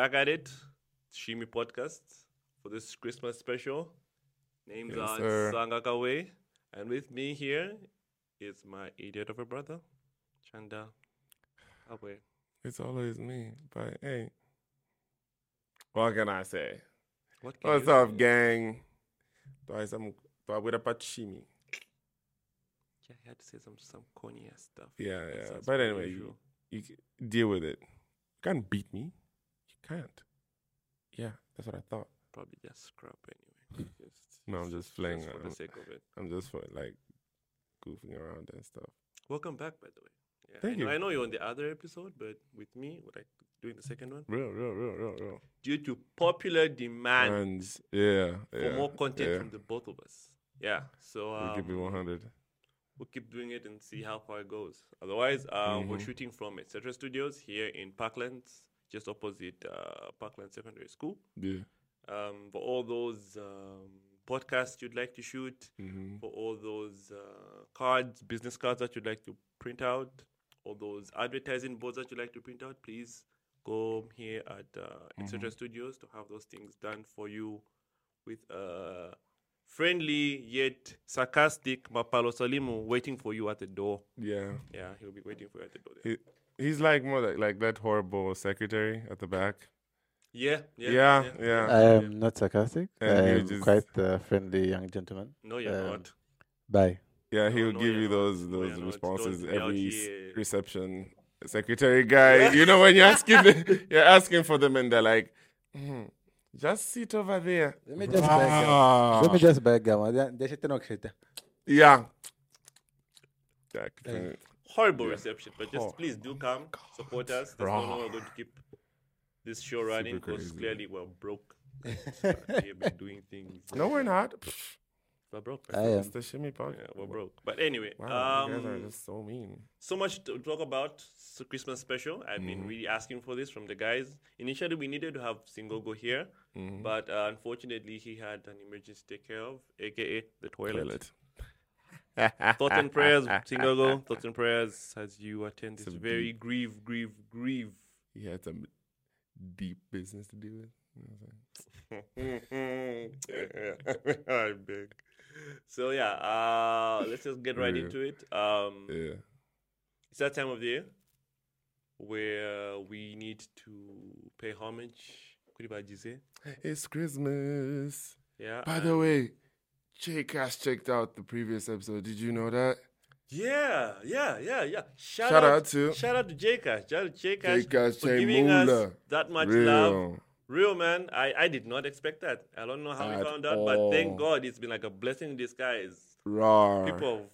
Back at it. Shimi podcast for this Christmas special. Names Yes, are sir. Sangakawe, and with me here is my idiot of a brother, Chanda Awe. It's always me. But hey, what can I say? What What's up, gang? Toi some toi with a pachimi. Yeah, I had to say some some corny ass stuff. Yeah, yeah. But anyway, you, you deal with it. You can't beat me. Can't. Yeah, that's what I thought. probably just scrub anyway. Just, No, I'm just playing for the sake of it. I'm just for like goofing around and stuff. Welcome back, by the way. Yeah, Thank I know, you. I know you're on the other episode, but with me, like doing the second one, Real, real, real, real, real. due to popular demand And yeah, for yeah. more content yeah. from the both of us. Yeah, so um, We'll give you 100. we'll keep doing it and see how far it goes. Otherwise, uh, we're Mhm. shooting from Etc. Studios here in Parklands, just opposite uh, Parkland Secondary School. Yeah. Um, for all those um, podcasts you'd like to shoot, hmm for all those uh, cards, business cards that you'd like to print out, all those advertising boards that you'd like to print out, please go here at uh, Etc. Studios to have those things done for you with a friendly yet sarcastic Mapalo Salimu waiting for you at the door. Yeah. Yeah, he'll be waiting for you at the door. There. He, he's like more like, like that horrible secretary at the back. Yeah, yeah, Yeah, yeah. I am not sarcastic. I And you am just- quite a friendly young gentleman. No, you're Um, not. Bye. Yeah, No, he'll no, give you're you not. those No, those responses Don't be out every s- reception. Secretary guy, you know when you're asking the, you're asking for them and they're like, "Hmm, just sit over there. Let me just beg you. Let me just beg you. Deixa eu ter no Yeah. Yeah, I Hey. can- horrible Yeah. reception, but just Oh. please do come, support us. That's Raw. how we're going to keep this show running because clearly we're broke. We've been doing things. no, we're not. We're broke. I am. It's the Shimi podcast. Yeah, we're broke. But anyway, Wow, you guys are um, just so mean. so much to talk about. So Christmas special. I've been Mhm. really asking for this from the guys. Initially, we needed to have Singogo here, Mhm. but uh, unfortunately, he had an emergency to take care of, aka the toilet. Toilet. Thoughts and prayers, Singogo. Thoughts and prayers as you attend this Some very grieve, grieve, grieve He had some deep business to do with. You know what I'm saying? Beg. So yeah, uh, let's just get right Yeah. into it. Um, Yeah. it's that time of the year where we need to pay homage. It's Christmas. Yeah. By the way, Jay Cash checked out the previous episode. Did you know that? Yeah, yeah, yeah, yeah. Shout, Shout out, out to- shout out to Jcash. Shout out to Jcash Jcash, for Jay giving Moolah. us that much love. Real. Real man, I, I did not expect that. I don't know how we At found out, but thank. God it's been like a blessing in disguise. Raw. People have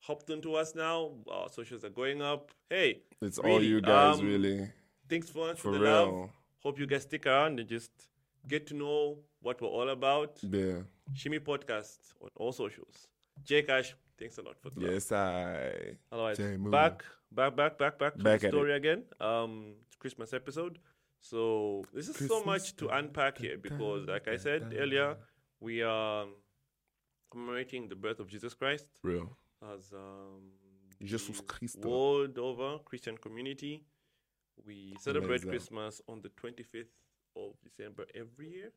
hopped onto us now. Our socials are going up. Hey, It's all you guys, um, really. thanks for, For for the love. Hope you guys stick around and just get to know what we're all about. Yeah. Shimi Podcast on all socials. Jcash, thanks a lot for the. Yes, I. Otherwise, Jay back, back, back, back, back to Back the story again. Um, Christmas episode. So this is so much to unpack here because, like I said earlier, we are commemorating the birth of Jesus Christ Real. as um, Jesus Christ. world over Christian community. We celebrate Amazing. Christmas on the 25th of December every year.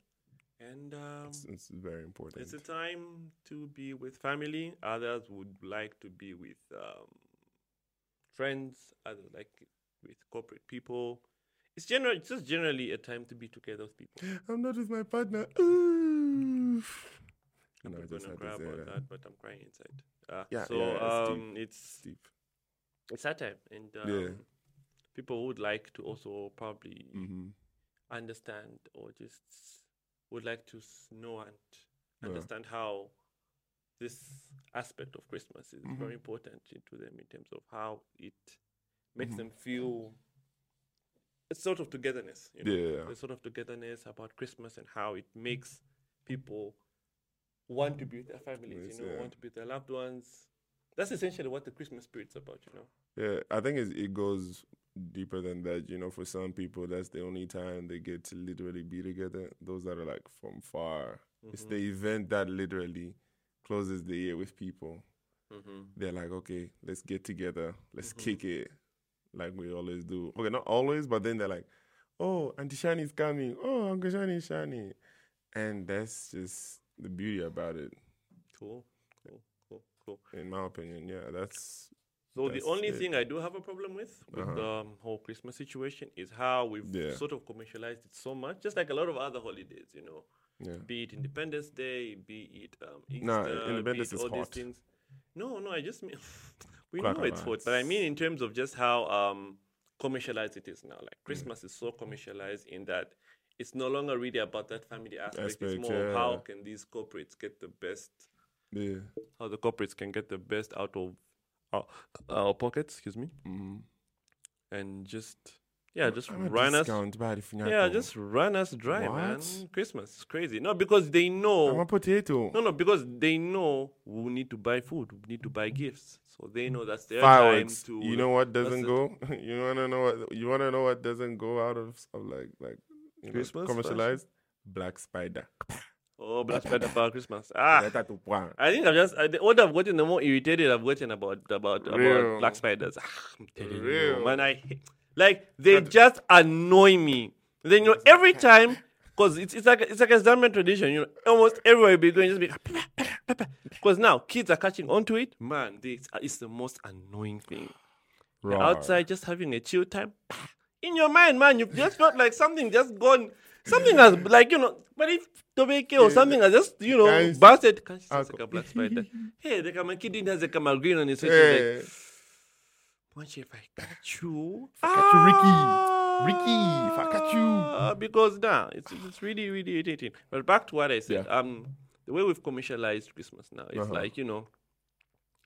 And um, It's, it's very important. it's a time to be with family. Others would like to be with um, friends. Others like with corporate people. It's general. It's just generally a time to be together with people. I'm not with my partner. Ooh. I'm No, not gonna cry about that. that. but I'm crying inside. Uh, Yeah, so yeah, yeah, it's deep. um, it's Steve. it's that time, and um, Yeah. people would like to also probably Mm-hmm. understand or just would like to know and Yeah. understand how this aspect of Christmas is Mhm. very important to them in terms of how it makes Mhm. them feel a sort of togetherness. You know? Yeah. A sort of togetherness about Christmas and how it makes people want to be with their families, Yes, you know, yeah. want to be with their loved ones. That's essentially what the Christmas spirit's about, you know. Yeah, I think it goes deeper than that. You know, for some people, that's the only time they get to literally be together. Those that are like from far, it's Mhm. the event that literally closes the year with people. Mm-hmm. They're like, okay, let's get together, let's Mhm. kick it, like we always do. Okay, not always, but then they're like, "Oh, Auntie Shani's coming. Oh, Uncle Shani, Shani," and that's just the beauty about it, Cool, cool, cool, cool. in my opinion. Yeah, that's So the only it. thing I do have a problem with with Uh-huh. the um, whole Christmas situation is how we've Yeah. sort of commercialized it so much, just like a lot of other holidays, you know. yeah. Be it Independence Day, be it um, Easter, Nah, be Independence it is all these hot. things. No, no, I just mean we Quack know it's hot, but I mean in terms of just how um, commercialized it is now. Like Mm. Christmas is so commercialized in that it's no longer really about that family aspect. Aspect, it's more how can these corporates get the best Yeah. how the corporates can get the best out of our, our pockets, excuse me, Mm-hmm. and just yeah, just I'm run us. bad if you're Yeah, just run us dry, man. Christmas is crazy. No, because they know. I'm a potato. no, no, because they know we need to buy food, we need to buy gifts, so they know that's their time Fireworks. to. You know what doesn't go? you wanna know what? You wanna know what doesn't go out of, of like like you know, Christmas commercialized? Black Spider. Oh, Black Friday for Christmas. Ah, to. I think I've just I, the older I've gotten, the more irritated I've gotten about about about black spiders. Ah, I'm telling you, Real. man. I hate- like they just annoy me. Then you know every time because it's it's like it's like a Zambian tradition. You know, almost everywhere you be going, just be because now kids are catching onto it. Man, this it's the most annoying thing. You're Raw. outside just having a chill time. In your mind, man, you just felt like something just gone. Something has like you know, but if Tobeke or something has just you know Guys, busted. Can I'll like go. a black spider. hey, the kama kid has a camel green on his face. he's Hey. Like, Punch if I catch you. catch you, Ricky. Ricky, if I catch you. Ah, Because now it's it's really really irritating. But back to what I said. Yeah. Um, the way we've commercialized Christmas now, it's Uh-huh. like you know,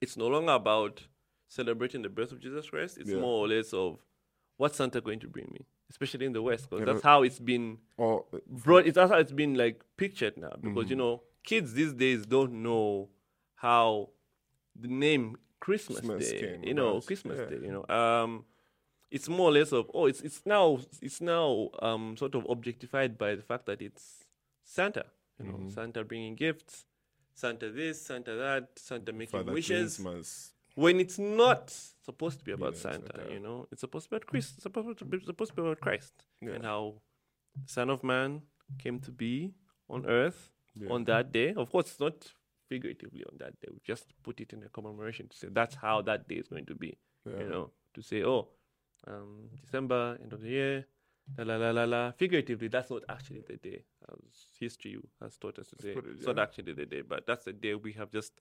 it's no longer about celebrating the birth of Jesus Christ. It's Yeah. more or less of what's Santa going to bring me, especially in the West, because Yeah, that's how it's been Or brought. It's that's how it's been like pictured now. Because Mm-hmm. you know, kids these days don't know how the name Christmas, Christmas Day, came you know, about, Christmas yeah. Day, you know, um, it's more or less of oh, it's it's now it's now um sort of objectified by the fact that it's Santa, you know, Mm-hmm. Santa bringing gifts, Santa this, Santa that, Santa making Father wishes. Christmas. When it's not supposed to be about Yeah, Santa, Santa. you know, it's supposed to be about Christ. It's supposed to be, supposed to be about Christ Yeah. and how the Son of Man came to be on earth Yeah. on that day. Of course, it's not figuratively on that day. We just put it in a commemoration to say that's how that day is going to be. Yeah. You know, to say, oh, um, December, end of the year, la la la la la. Figuratively, that's not actually the day. As history has taught us to say, it, it's not actually the day, but that's the day we have just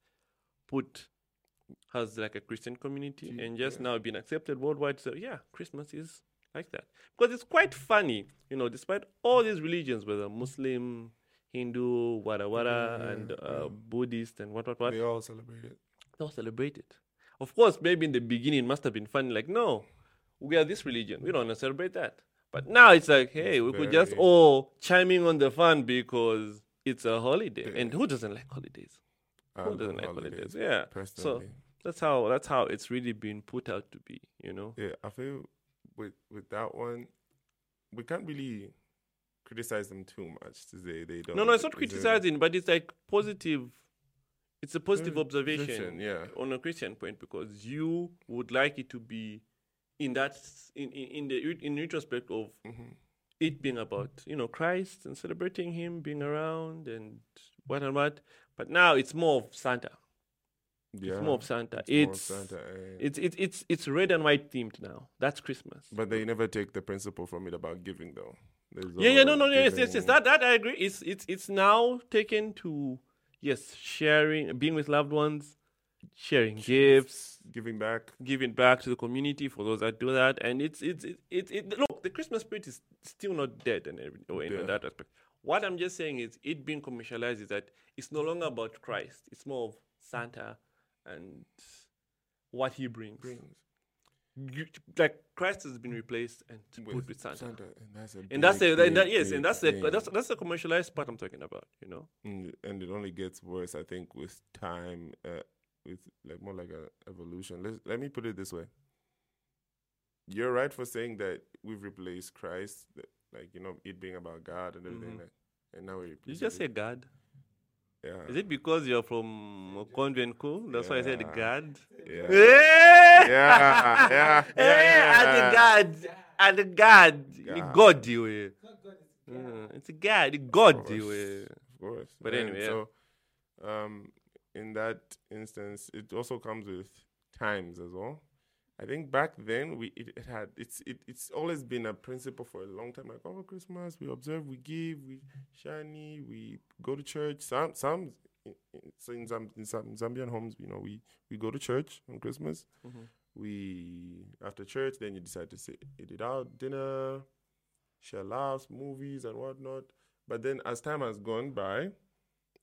put as like a Christian community Gee, and just yeah. now been accepted worldwide. So yeah, Christmas is like that because it's quite funny, you know, despite all these religions, whether Muslim, Hindu, wada wada, Yeah, and uh, yeah. Buddhist and what what what, They all celebrate it. they all celebrate it. Of course, maybe in the beginning it must have been funny, like no, we are this religion, we don't want to celebrate that. But now it's like, hey, we could just all chiming on the fun because it's a holiday, and who doesn't like holidays? Who doesn't like holidays? holidays, Yeah. So that's how that's how it's really been put out to be, you know. Yeah, I feel with with that one, we can't really criticize them too much to say they don't. No, no, it's not criticizing, but it's like positive. It's a positive Yeah, observation yeah. on a Christian point because you would like it to be in that in in, in the in retrospect of Mm-hmm. it being about you know Christ and celebrating Him being around and what and what. But now it's more of Santa. Yeah, It's more of Santa. it's It's Santa, eh. it's it's it's it's red and white themed now. That's Christmas. But they never take the principle from it about giving, though. There's Yeah, yeah, no, no, yes, yes, yes. That that I agree. It's it's it's now taken to yes, sharing, being with loved ones, sharing gifts, giving back. giving back to the community for those that do that, and it's it's it, it, it look the Christmas spirit is still not dead and every, or in Yeah. that aspect. What I'm just saying is it being commercialized is that it's no longer about Christ. It's more of Santa and what he brings. Brings You, like Christ has been replaced and put with Santa. Santa, and that's a And that's the big, that, yes, and that's the that's that's the commercialized part I'm talking about. You know, Mm, and it only gets worse, I think, with time, uh, with like more like an evolution. Let let me put it this way: you're right for saying that we've replaced Christ, that, like you know, it being about God and everything, Mhm. like, and now we you just say God? yeah, Is it because you're from convent cool? That's why I said Yeah. God. yeah. Eh! yeah, yeah, Eh, and the. God, and the God, the God. God you. eh. Mm, It's a God, the God you. Of course. But And anyway, yeah. so um, in that instance, it also comes with times as well. I think back then we it, it had it's it, it's always been a principle for a long time. Like over Christmas, we observe, we give, we shiny, we go to church. Some some in, in- so in some in some Zambian homes, you know, we we go to church on Christmas. Mhm. We after church, then you decide to eat it out, dinner, share laughs, movies, and whatnot. But then as time has gone by,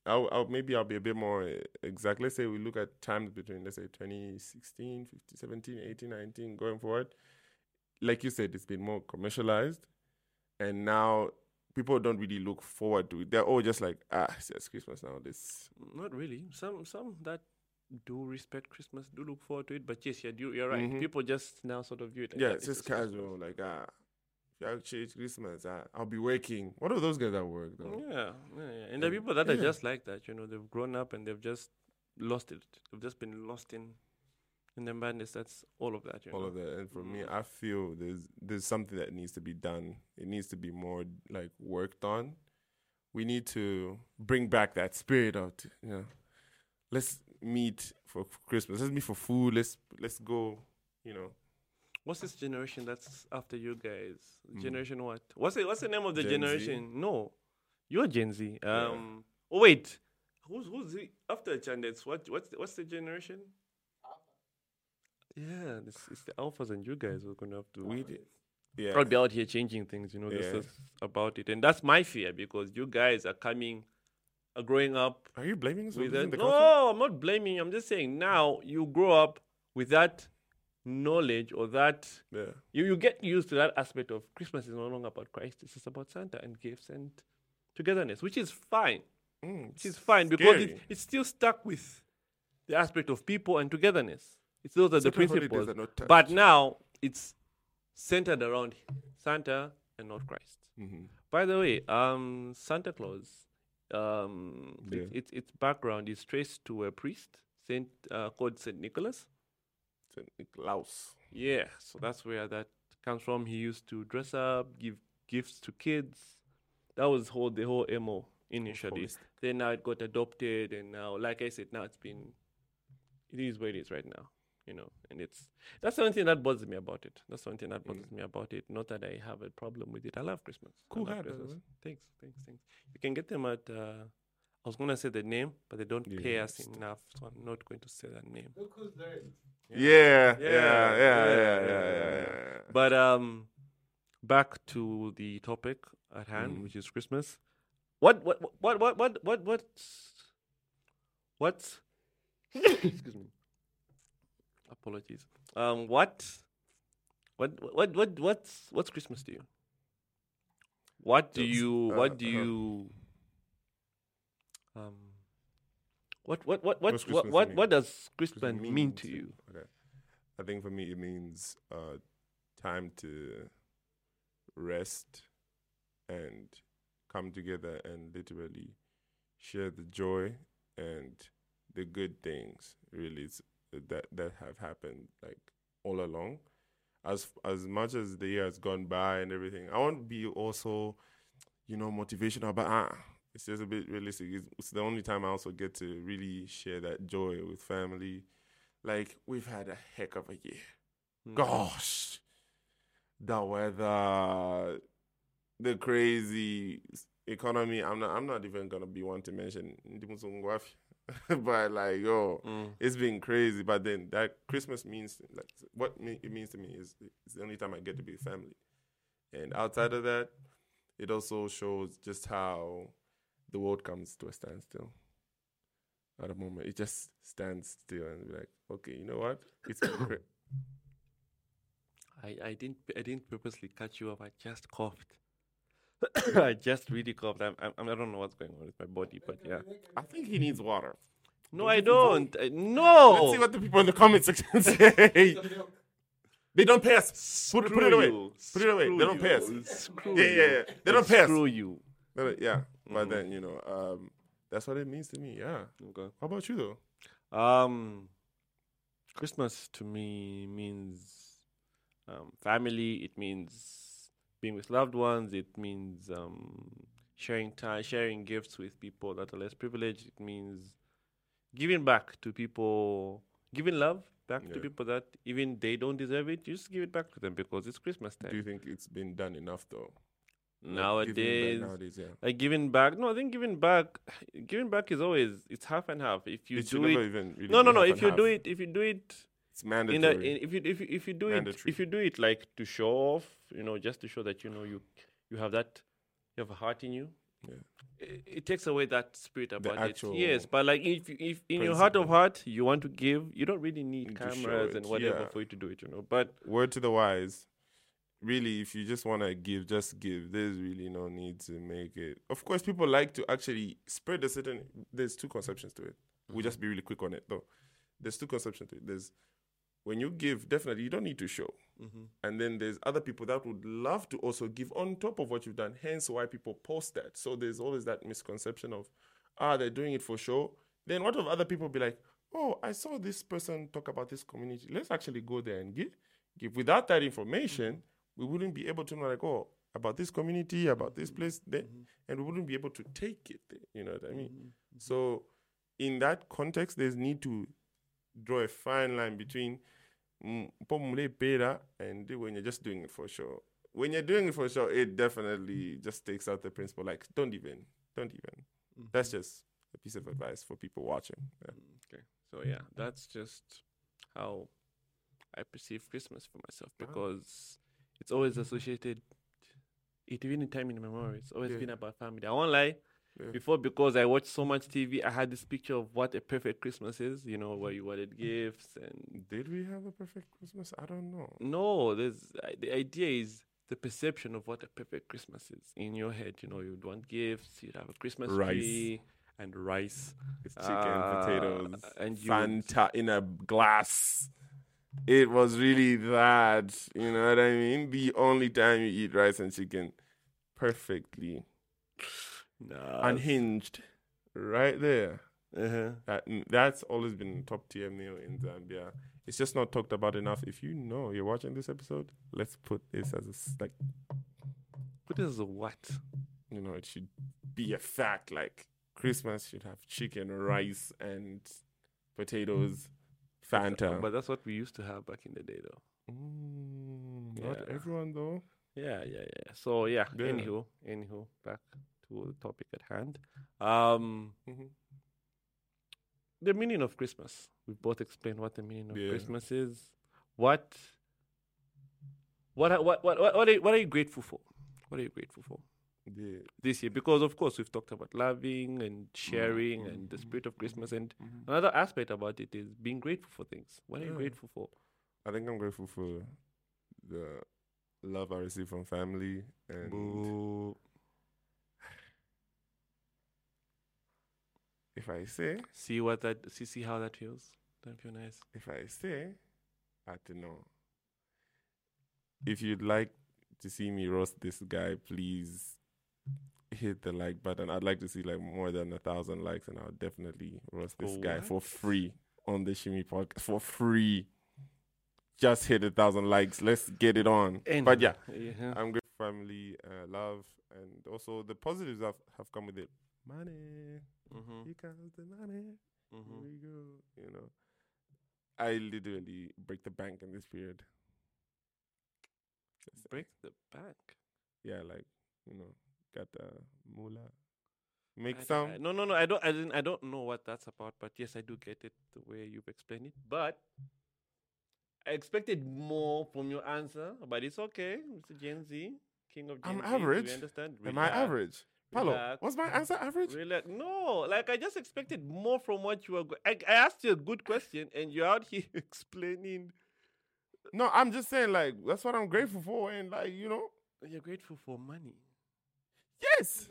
I'll, I'll maybe I'll be a bit more exact. Let's say we look at times between let's say 2016, 15, 17, 18, 19, going forward. Like you said, it's been more commercialized, and now people don't really look forward to it. They're all just like, ah, it's just Christmas now. This Not really. Some some that do respect Christmas do look forward to it, but yes, you're, you're right. Mhm. People just now sort of view it. Like yeah, it's just Christmas. casual. Like ah, if I church Christmas, ah, I'll be working. What are those guys at work though? Yeah, yeah, yeah. and the And- people that are just like that, you know, they've grown up and they've just lost it. They've just been lost in in the madness. That's all of that. You all know? of that. And for me, Mm. I feel there's there's something that needs to be done. It needs to be more like worked on. We need to bring back that spirit of t- you know. Let's meet for Christmas. Let's meet for food. Let's let's go. You know, What's this generation that's after you guys? Mm. Generation what? What's it? What's the name of the Gen Z? generation? No, you're Gen Z. Yeah. Um. Oh wait, who's who's the after Chandets? What what's the, what's the generation? Yeah, this it's the alphas and you guys are gonna have to. we did. Yeah, I'll be out here changing things, you know. This is about it, and that's my fear because you guys are coming, are growing up are you blaming us with that. the? No, I'm not blaming you. I'm just saying now you grow up with that knowledge or that Yeah, you, you get used to that aspect of Christmas is no longer about Christ. It's just about Santa and gifts and togetherness, which is fine. Mm, Which is fine because it, it's still stuck with the aspect of people and togetherness. It's those are the principles. are. But now it's centered around Santa and not Christ. Mhm. By the way, um, Santa Claus, um, its, Yeah. its its background is traced to a priest Saint uh, called Saint Nicholas. Saint Niklaus. Yeah, so that's where that comes from. He used to dress up, give gifts to kids. That was whole the whole mo initially. Then now it got adopted, and now, like I said, now it's been. It is what it is right now, you know, and it's that's the only thing that bothers me about it. That's the only thing that bothers me about it. Not that I have a problem with it. I love Christmas. Cool love hat, Christmas. Thanks, thanks, thanks. You can get them at. Uh, I was gonna say the name, but they don't pay us enough, so I'm not going to say that name. Yeah, yeah, yeah, Yeah, yeah, yeah, yeah, yeah. But um, back to the topic at hand, Mhm. which is Christmas. What what what what what what what's what's excuse me. Apologies. Um, what what what what what's what's Christmas to you? What do you uh, what do uh, you um what what what what what what, what does Christmas mean means to you? Okay. I think for me it means uh, time to rest and come together and literally share the joy and the good things really that that have happened like all along. As as much as the year has gone by and everything, I want to be also, you know, motivational. But ah, it's just a bit realistic. It's, it's the only time I also get to really share that joy with family. Like we've had a heck of a year. Mm. Gosh, the weather, the crazy economy. I'm not. I'm not even gonna be one to mention. but like yo, Mm. it's been crazy. But then that Christmas means like what me, it means to me is it's the only time I get to be with family. And outside of that, it also shows just how the world comes to a standstill. At a moment, it just stands still and be like, okay, you know what? It's cra- I, I didn't I didn't purposely cut you off. I just coughed. I just really coughed. I'm, I'm, I don't know what's going on with my body, but yeah. I think he needs water. No, I you think so? don't. Uh, no. Let's see what the people in the comment section say. they don't pay us. Put, put it away. Put it away. Screw They don't pay us. you. Screw Yeah, yeah, yeah. They don't pay us. Screw you. No, no, Yeah, but Mhm. then you know, um, that's what it means to me. Yeah. Okay. How about you though? Um, Christmas to me means um, family. It means being with loved ones. It means um, sharing time, sharing gifts with people that are less privileged. It means giving back to people, giving love back to people that even they don't deserve it. You just give it back to them because it's Christmas time. Do you think it's been done enough though? Like, nowadays, back nowadays, yeah. like giving back. No, I think giving back, giving back is always it's half and half. If you it do it, even really no, no, no. If you half. do it, if you do it it's in mandatory. a, in, if you if you, if you do it if you do it like to show off you know just to show that you know you you have that you have a heart in you Yeah. it, it takes away that spirit about it yes but like if if in your heart of heart you want to give you don't really need Need to show cameras and whatever yeah. for you to do it you know but Word to the wise. Really, if you just want to give, just give. There's really no need to make it. Of course, people like to actually spread a certain. There's two conceptions to it. We'll just be really quick on it though. There's two conceptions to it. There's when you give, definitely you don't need to show. Mhm. And then there's other people that would love to also give on top of what you've done. Hence why people post that. So there's always that misconception of, ah, they're doing it for show. Then what if other people be like, oh, I saw this person talk about this community. Let's actually go there and give. Give without that information, we wouldn't be able to know like, oh, about this community, about this mm-hmm. place, there, mm-hmm. and we wouldn't be able to take it there. You know what I mean? Mm-hmm. So in that context, there's need to draw a fine line between mm, pera and when you're just doing it for sure. When you're doing it for sure, it definitely just takes out the principle. Like, don't even, don't even. That's just a piece of advice for people watching. Yeah. Mm, okay so yeah that's just how i perceive christmas for myself Ah. because it's always associated it even in time in memory it's always Yeah. been about family i won't lie Yeah. before because I watched so much TV, I had this picture of what a perfect Christmas is. You know, where you wanted gifts and Did we have a perfect Christmas? I don't know. no, there's the idea is the perception of what a perfect Christmas is in your head. You know, you'd want gifts, you'd have a Christmas Rice. tree and rice. It's chicken, Uh, potatoes, and you- Fanta in a glass. It was really that. You know what I mean? The only time you eat rice and chicken perfectly Nah, unhinged, right there. uh-huh. That, that's always been top tier meal in Zambia. It's just not talked about enough. If you know you're watching this episode, let's put this as a like What is a what? you know it should be a fact. Like Christmas should have chicken, rice, and potatoes, Fanta. But that's what we used to have back in the day, though. Mm, Not everyone though. Yeah, yeah, yeah. So yeah. Yeah. Anywho, anywho, back to the topic at hand. Um, Mhm. the meaning of Christmas. We've both explained what the meaning of Yeah. Christmas is. What what what what what what are, what are you grateful for? What are you grateful for Yeah. this year? Because of course we've talked about loving and sharing mm-hmm. and the mm-hmm. spirit of Christmas and Mhm. another aspect about it is being grateful for things. What are you grateful for? I think I'm grateful for the love I receive from family and Boo. if I say See what that see see how that feels. That feel nice. if I say I don't know. If you'd like to see me roast this guy, please hit the like button. I'd like to see like more than a thousand likes, and I'll definitely roast this guy for free on the Shimi podcast for free. Just hit a thousand likes. Let's get it on. but yeah, yeah. I'm grateful family, uh, love, and also the positives that have come with it. Money, Mm-hmm. here comes the money. Mm-hmm. Here we go. You know, I literally break the bank in this period. Break the bank. yeah, like you know, got the moolah. Make I- some. I- no, no, no. I don't. I didn't. I don't know what that's about. But yes, I do get it the way you've explained it. But I expected more from your answer. But it's okay, Mr. Gen Z, King of Gen I'm Z. We average. understand. Am I average? Relax. was my answer average? Relax. No, like I just expected more from what you were. Go- I, I asked you a good question, and you're out here explaining. No, I'm just saying like that's what I'm grateful for, and like you know, You're grateful for money. Yes.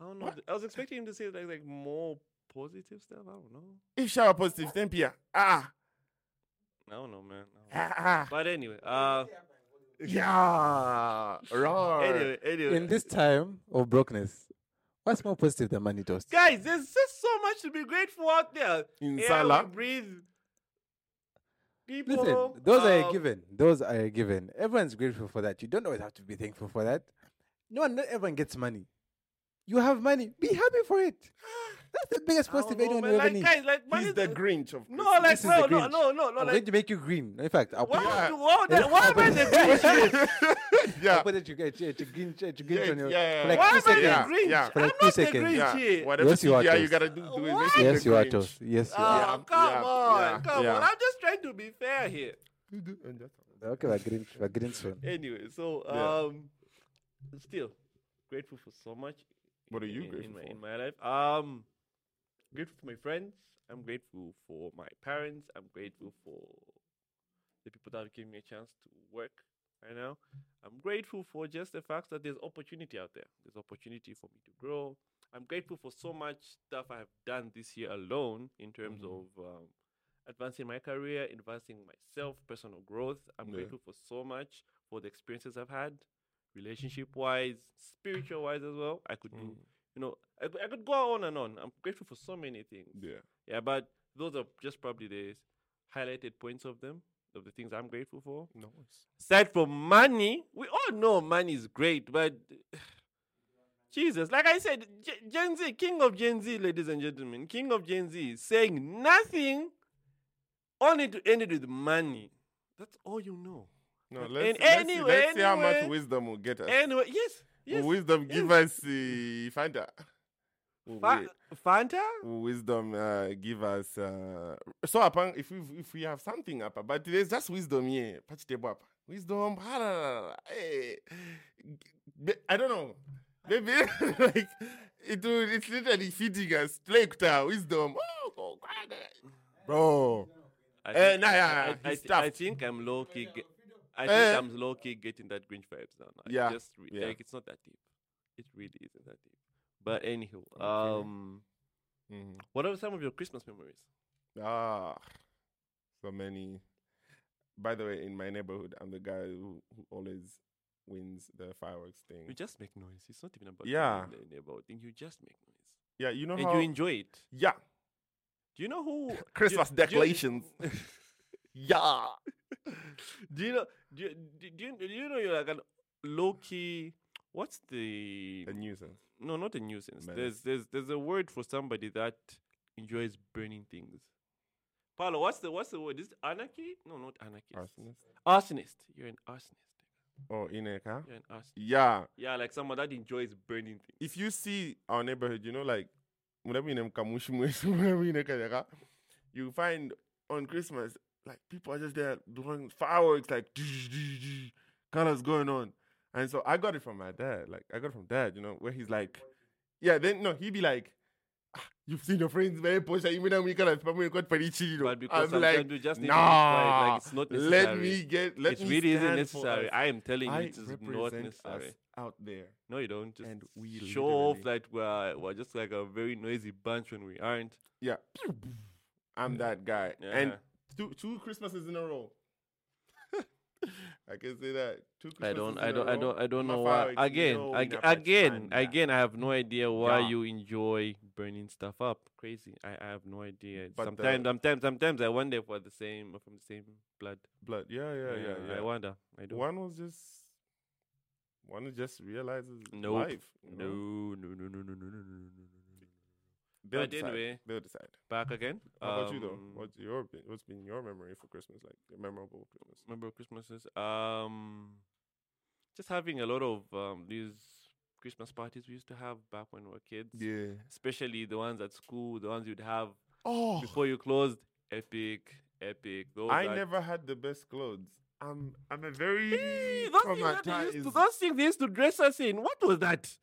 I don't know. What? I was expecting him to say like like more positive stuff. I don't know. If shower positive, then Pia. Ah, I don't know, man. Don't know. ah, ah. But anyway, uh, yeah, right. anyway, anyway. In this time of brokenness, what's more positive than money toast? Guys, there's just so much to be grateful out there. In Air Salah. we breathe, people. Listen, those are a um, given. Those are a given. Everyone's grateful for that. You don't always have to be thankful for that. No one, not everyone gets money. You have money. Be happy for it. That's the biggest I don't positive know, anyone man, will ever like, need. guys, like, money He's is- the Grinch of No, Christmas. like, This is bro, the no, Grinch. no, no, no, I'm like, going to make you green. In fact, I'll put, why, Yeah. would you- why, would that- why am I the Grinch? yeah. I'll put it, you get you, you Grinch, you Grinch Yeah, on your, yeah, for yeah. like Why two am I the seconds. Yeah, Grinch? yeah. For like I'm two not the seconds. Grinch Yeah, here. whatever Yes, you are, CGI you Toast. gotta do, do it. What? Make him Yes, the you are Grinch. toast. Yes, you Oh, are. Yeah, come yeah, on, yeah, come yeah. on. I'm just trying to be fair here. Okay, we're Grinch. We're Grinch one. Anyway, so Yeah. um, still grateful for so much. What are you in, grateful in my, for? in my life? Um, grateful for my friends. I'm grateful for my parents. I'm grateful for the people that have given me a chance to work right now. I'm grateful for just the fact that there's opportunity out there. There's opportunity for me to grow. I'm grateful for so much stuff I have done this year alone in terms Mhm. of um, advancing my career, advancing myself, personal growth. I'm Yeah. grateful for so much for the experiences I've had, relationship wise, spiritual wise as well. I could do, Mm, you know, I, could- I could go on and on. I'm grateful for so many things. yeah. Yeah, but those are just probably the highlighted points of them, of the things I'm grateful for. Nice. Aside from money, we all know money is great, but Jesus, like I said, G- Gen Z, King of Gen Z, ladies and gentlemen, King of Gen Z, saying nothing only to end it with money. That's all you know. No, let's, in let's, any see, let's see how much wisdom will get us. Anyway, yes, yes. Will wisdom give us uh, Fanta? Will Fa- Fanta? will wisdom uh, give us uh, so upon if we if we have something up but there's just wisdom here patch table up wisdom hey, I don't know maybe like it will, it's literally feeding us like wisdom oh, oh God. bro I Eh, think, nah, yeah, I, I, I, I think I'm low key. Ge- I think Eh. I'm low key getting that Grinch vibes now. Like, Yeah, just re- yeah. like it's not that deep. It really isn't that deep. But anywho, Okay. um, Mhm. what are some of your Christmas memories? ah so many by the way in my neighborhood I'm the guy who, who always wins the fireworks thing You just make noise. It's not even about Yeah. neighborhood thing. You just make noise, yeah you know and how you enjoy it. yeah Do you know who Christmas do, do you- yeah. Do you know? Do you, do, you, do you know you're like a low key? What's the A nuisance. no, not a nuisance. Menace. There's there's there's a word for somebody that enjoys burning things. Paulo, what's the what's the word? Is it anarchy? No, not anarchist. Arsonist. Arsonist. You're an arsonist. Oh, Ineka. You're an arsonist. Yeah. Yeah, like someone that enjoys burning things. If you see our neighborhood, you know, like whenever you name Kamushi Mwesu, whenever you name Kanyaka, you find on Christmas, like people are just there doing fireworks, like colors going on. And so I got it from my dad. Like I got it from dad, you know, where he's like, yeah, then no, he'd be like, "Ah, You've seen your friends very posh, you mean we kind of family got you know. But because I'm like, you just need quiet, like it's not necessary. let me get, let it me really isn't necessary. I am telling you, it is not necessary. us out there. No, you don't. Just And we show off that we're, we're just like a very noisy bunch when we aren't. Yeah. I'm that guy. And Yeah. Two two Christmases in a row. I can say that. Two I don't, I don't, I don't, I don't know why. fireworks, you Again, know, ag- in again, again, I have no idea why Yeah. you enjoy burning stuff up. Crazy. I, I have no idea. But sometimes, the- sometimes, sometimes I wonder if we're the same, from the same blood. Blood. Yeah, yeah, yeah, yeah. I wonder. I do. One was just one just realizes Nope. life. No, know? no, no, no, no, no, no, no, no, They'll But decide. anyway, They'll decide. back again. How about you though? Um, What's your what's been your memory for Christmas? Like memorable Christmas? memorable Christmases. Um, just having a lot of um these Christmas parties we used to have back when we were kids. Yeah. Especially the ones at school, the ones you'd have Oh, before you closed. Epic, epic. Those I are- never had the best clothes. I'm I'm a very Hey, those, things that they used to, traumatized- those things they used to dress us in. What was that?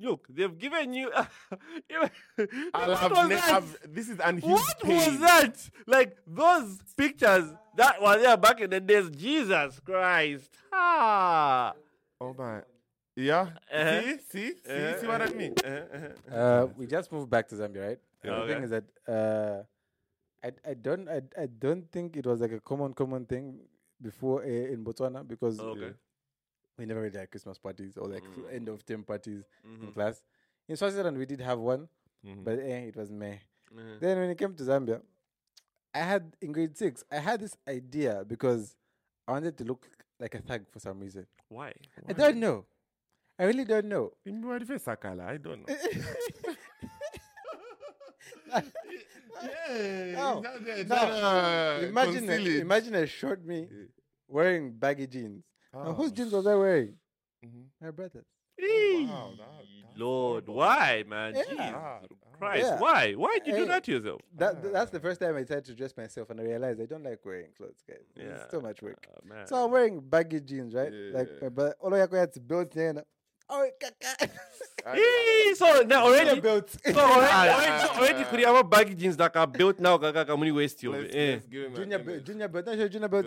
Look, they've given you. I'll what have was ne- that? I've- this is unhinged What pain. was that? Like those pictures that were there back in the days. Jesus Christ. Ah. Oh my. Yeah. Uh-huh. See, see, see, Uh-huh, see what I mean. uh-huh, uh-huh. Uh, we just moved back to Zambia, right? Yeah. The thing is that uh, I I don't I, I don't think it was like a common common thing before uh, in Botswana because Okay. We never really had Christmas parties or like Mm. end of term parties in Mhm, class. In Swaziland we did have one, Mhm. but eh, it was meh. mhm. Then when it came to Zambia, I had in grade six, I had this idea because I wanted to look like a thug for some reason. Why? I don't know. I really don't know. Remember the Sakala? I don't know. yeah, Oh, it's not there, no. imagine, a, imagine a short me wearing baggy jeans. Now, Oh, whose jeans was I wearing? mhm. My brother's. Oh, wow, that- that's Lord, horrible. why, man? Yeah. Jesus Ah, Christ, Yeah. why? Why did you do that to yourself? That, that's the first time I tried to dress myself, and I realized I don't like wearing clothes, guys. Yeah. It's too much work. Man. So I'm wearing baggy jeans, right? Like, Yeah. my brother, all I got to build there. Oh, kaka. So now already, built. so already, already, so already could have baggy jeans that are built now. Kaka, kamuni waist you. Let's, let's give him Junior, an be- image. junior belt. Not sure junior belt.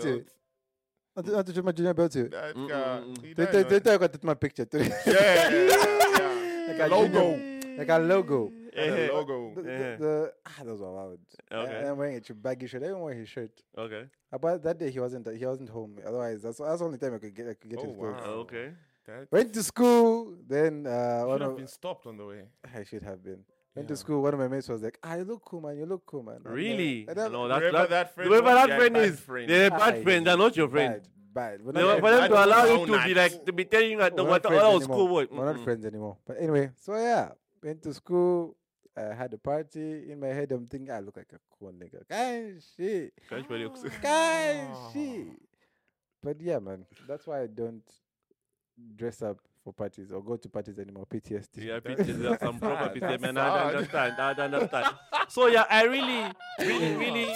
Belt. too. Not to- not to show my junior belt. too. That guy, mm, mm. he They don't they- know. they thought I got my picture today. Yeah, yeah. Like a logo. junior- like a logo. And Eh. a logo. The, the, Eh. the, ah, those were wild. Okay. I, I'm wearing a baggy shirt. I didn't wear his shirt. Okay. Uh, But that day he wasn't. He wasn't home. Otherwise, that's that's the only time I could get I could get Oh, his clothes. wow. Okay. That Went to school. Then uh, should one have of been stopped on the way. I should have been. Went Yeah. to school. One of my mates was like, "I look cool, man. You look cool, man." Really? and then- No, that's Whoever that, that friend whoever that friend is, friend. they're bad Aye, friends. They're not your friend. Bad, bad. We're not for them to allow you to be like to be telling you that no we're not matter friends all anymore. schoolwork. We're not mm. friends anymore. But anyway, so yeah, went to school. I had a party in my head. I'm thinking I look like a cool nigga. Kind shit. Kind oh. shit. But yeah, man, that's why I don't dress up for parties or go to parties anymore. PTSD. Yeah, That's pictures some proper pictures, That's man. I sad. understand. I understand. so yeah, I really, really, really,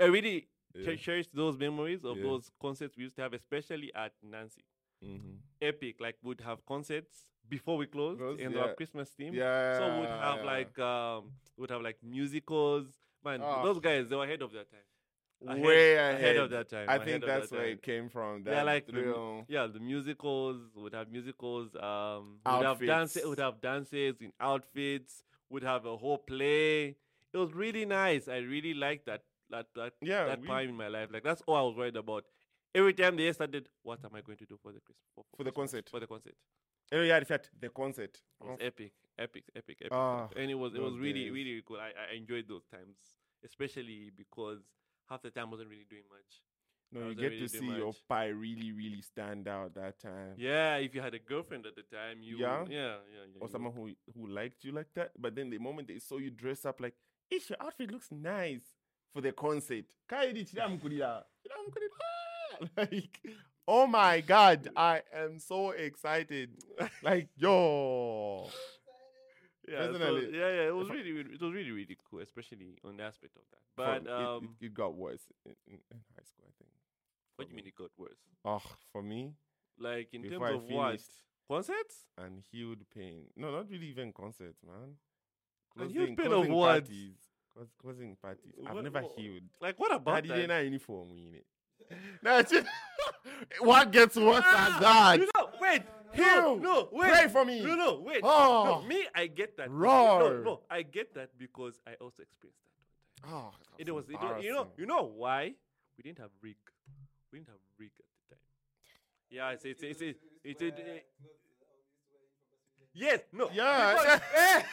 I really Yeah. cherish those memories of Yeah. those concerts we used to have, especially at Nancy. Mm-hmm. Epic, like we'd have concerts before we closed Close, in yeah. our Christmas theme. Yeah. So we'd have yeah. like um, we'd have like musicals. Man, Ah. those guys they were ahead of their time. Ahead- way ahead ahead, of that time, I ahead think that's that where time. it came from. Yeah, That like the Yeah, the musicals would have musicals. Um, would have dances. Would have dances in outfits. Would have a whole play. It was really nice. I really liked that that that yeah, that we- time in my life. Like that's all I was worried about. Every time they started, what am I going to do for the Christmas for, For the concert. For the concert, Oh yeah, in fact, the concert. it was Oh, epic, epic, epic, epic. Ah, and it was it was really days. really cool. I, I enjoyed those times, especially because half the time wasn't really doing much. No, I you get really to see your pie really, really stand out that time. Yeah, if you had a girlfriend at the time, you Yeah? yeah, yeah, yeah. Or someone who who liked you like that. But then the moment they saw you dress up like, Ish, your outfit looks nice for the concert. Kaidi chiramkurira. Chiramkurira. Like, oh my god, I am so excited. Like, yo. Yeah, so- Personally, yeah, yeah. It was really, really, it was really, really cool, especially on the aspect of that. But it- um, it, it got worse in, in, in high school, I think. what do you mean it got worse? Oh, for me, Like in Before I terms of what concerts? and healed pain. No, not really even concerts, man. Closing, pain of what? parties. Closing parties. I've What- never what- healed. Like what about I about didn't that? have uniform in it. What gets worse Ah, than that? You know, wait, Heal. no, wait, Pray for me. No, no, wait. Oh. No, me, I get that. Roar. No, no, I get that because I also experienced that. one time. Oh, It was, it, you know, you know why? We didn't have rig. We didn't have rig at the time. Yeah, it's it's it's it's, it's, it's, it's Yes, no. Yeah, because- yeah.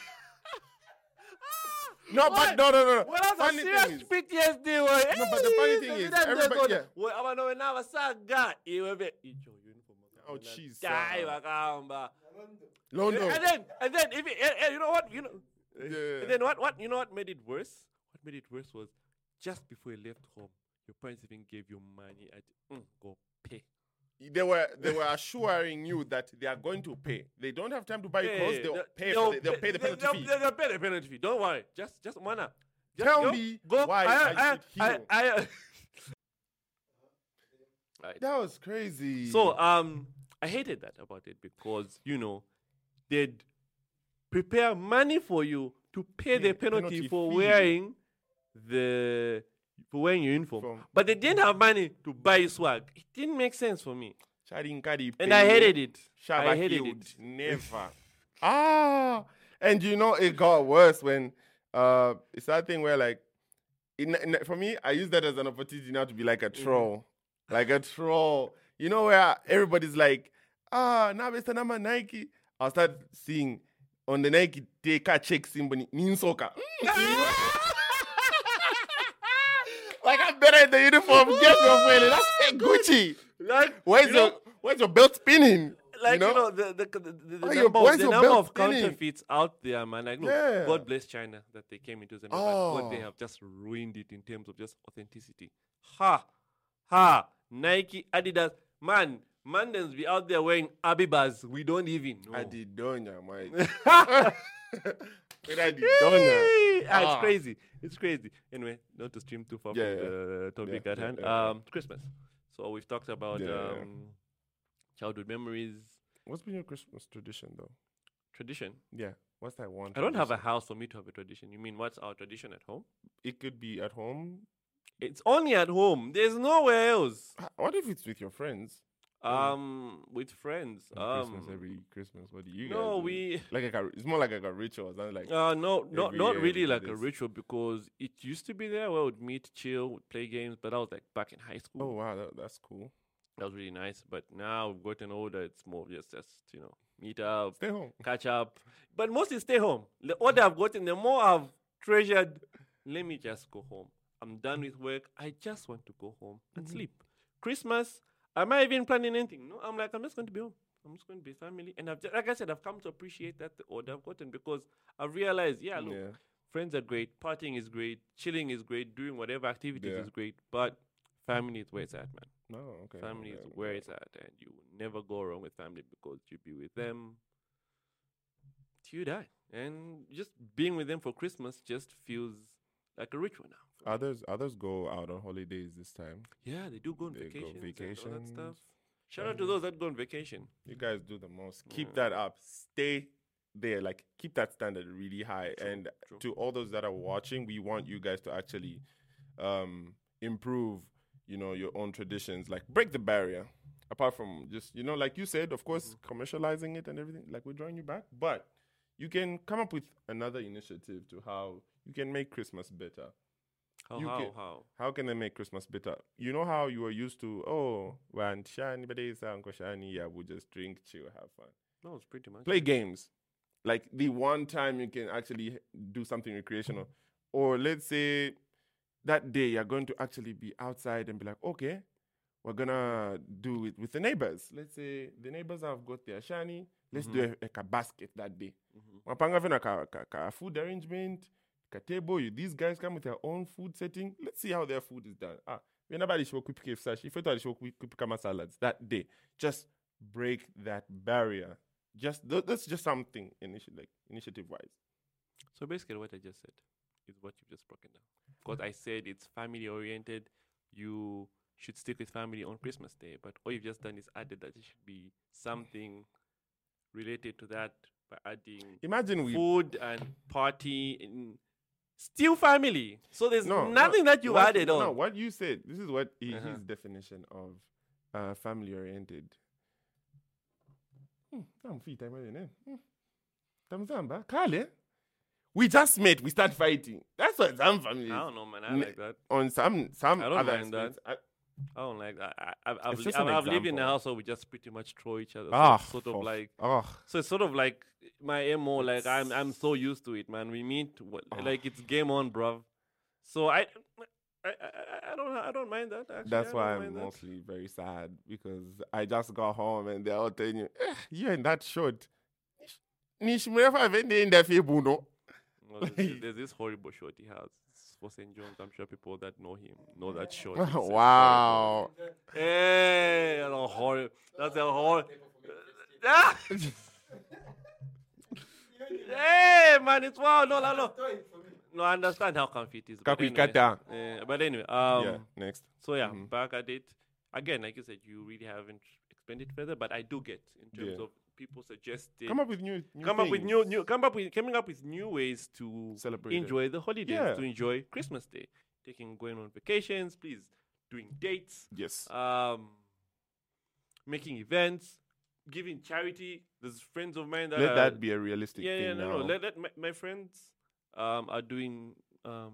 No, What? but no, no, no. no. Well, that's Funny a thing serious is- PTSD. boy. No, but the funny eh, thing is, everybody- yeah. well, I know when I was a guy, he will be, "Eat your uniform, Oh, jeez, wakamba." London. And then, and then, if it, you know what, you know, Yeah. and then what, what, you know what made it worse? What made it worse was just before you left home, your parents even gave you money at mm, go pay. they were they were assuring you that they are going to pay. They don't have time to buy Yeah, clothes. They'll yeah. pay. For the, they'll pay the penalty they'll, fee. They'll, pay the penalty fee. Don't worry. Just, just wanna. Just Tell go, me go. why I, I I, should I. I, I, Right. That was crazy. So um, I hated that about it because you know they'd prepare money for you to pay the penalty, penalty for fee. wearing the for wearing your uniform, From- but they didn't have money to buy swag. It didn't make sense for me, and I hated it. Shaba I hated it. Never. ah, and you know it got worse when uh, it's that thing where like, in, in, for me, I use that as an opportunity now to be like a Mm-hmm. troll, like a troll. You know where everybody's like, ah, now Mr. Nama Nike. I'll start seeing on the Nike take a check symbol in I'm better in the uniform. Get your friend. That's fake Gucci. Like, Where's you your Where's your belt spinning? like you you know? know, the the, the, the, the Why number, why of, is the number of spinning? counterfeits out there, man. Like, look, Yeah. God bless China that they came into Zambia. but God, they Oh. have just ruined it in terms of just authenticity. Ha, ha, Nike, Adidas, man. Mandans be out there wearing Abibas. We don't even know. Adidonia, man. With Adidonia. Yay! Ah, Ah. It's crazy. It's crazy. Anyway, not to stream too far Yeah, from yeah. the topic Yeah, at hand. Um, Christmas. So we've talked about um, childhood memories, What's been your Christmas tradition, though? tradition. Yeah. What's that one? I don't have a house for me to have a tradition. You mean what's our tradition at home? It could be at home. It's only at home. There's nowhere else. What if it's with your friends? Um, with friends. Um, Christmas every Christmas. What do you? no, guys do? we. like a, it's more like a, ritual. Not like Uh, no, not not really like a ritual because it used to be there where we'd meet, chill, play games. But I was like back in high school. oh wow, that, that's cool. That was really nice. But now we've gotten older. It's more just just you know meet up, Stay home. catch up. But mostly stay home. The older I've gotten, the more I've treasured. Let me just go home. I'm done with work. I just want to go home and mm-hmm. sleep. Christmas, am I even planning anything? No, I'm like, I'm just going to be home. I'm just going to be family. And I've, ju- like I said, I've come to appreciate that the order I've gotten because I've realized, yeah, look, Yeah. friends are great, partying is great, chilling is great, doing whatever activities Yeah. is great, but family is where it's at, man. No, okay. Family is where it's at, and you will never go wrong with family because you be with them till you die. And just being with them for Christmas just feels like a ritual now. Others others go out on holidays this time. yeah, they do go on They go vacations, and all that stuff. Shout out to those that go on vacation. You guys do the most. Keep Yeah. that up. Stay there. Like keep that standard really high. True, and true. to all those that are watching, we want you guys to actually um, improve. You know your own traditions. Like break the barrier. Apart from just you know, like you said, of course, Mm-hmm. commercializing it and everything. Like we're drawing you back, but you can come up with another initiative to how you can make Christmas better. How, You how, get- how? How can they make Christmas better? You know how you were used to, oh, when Shani Bade Uncle Shani, yeah, we'll just drink, chill, have fun. No, it's pretty much. Play games. Like the one time you can actually do something recreational. Or let's say that day you're going to actually be outside and be like, okay, we're gonna do it with the neighbors. Let's say the neighbors have got their shani. Let's do a, like a basket that day. Mhm. Vena ka, ka, ka food arrangement, table. These guys come with their own food setting. Let's see how their food is done. Ah, we nobody show quick cave sash. If you thought show quick kama salads that day, just break that barrier. Just th- that's just something initi- like initiative wise. So basically, what I just said is what you've just broken down. Because I said it's family oriented. You should stick with family on Christmas Day. But all you've just done is added that it should be something related to that by adding Imagine we food and party in still family. So there's no nothing no, that you what- added no, on. No, what you said. This is what i- Uh-huh. his definition of uh, family oriented. Hmm, I'm fit, I'm ready? Hmm. We just met. We start fighting. That's what some families. I don't know, man. I like that. on some some I don't other mind that. I- I don't like that. I, I, I've, I've, li- I've, I've lived in a example. house where we just pretty much throw each other. So ah, it's sort of for- like oh, So it's sort of like my MO. Like I'm, I'm so used to it, man. We meet, Ah. like it's game on, bruv. So I, I, I, I- don't, I don't mind that. Actually. that's I why don't I'm mind that. mostly very sad because I just got home and they're all telling you, eh, you and that short. Nish mrefa vende in the fibuno. Well, there's, there's- this horrible short he has for St. John's. I'm sure people that know him know that uh, wow. Hey, that's a horrible. That's a horrible. Hey, man, it's wow. No, no, no. No, I understand how comfy it is. but anyway, eh, but anyway, um, yeah, next. So yeah, Mhm. back at it again. Like you said, you really haven't explained it further, but I do get in terms Yeah. of people suggesting Come up with new, new come up with new new come up with coming up with new ways to Celebrate it. enjoy the holidays, Yeah. to enjoy Christmas Day, taking going on vacations, please, doing dates, Yes. um, making events, giving charity. There's friends of mine that Let are, that be a realistic yeah, thing yeah, no, now. no. Let, my, my friends um, are doing um,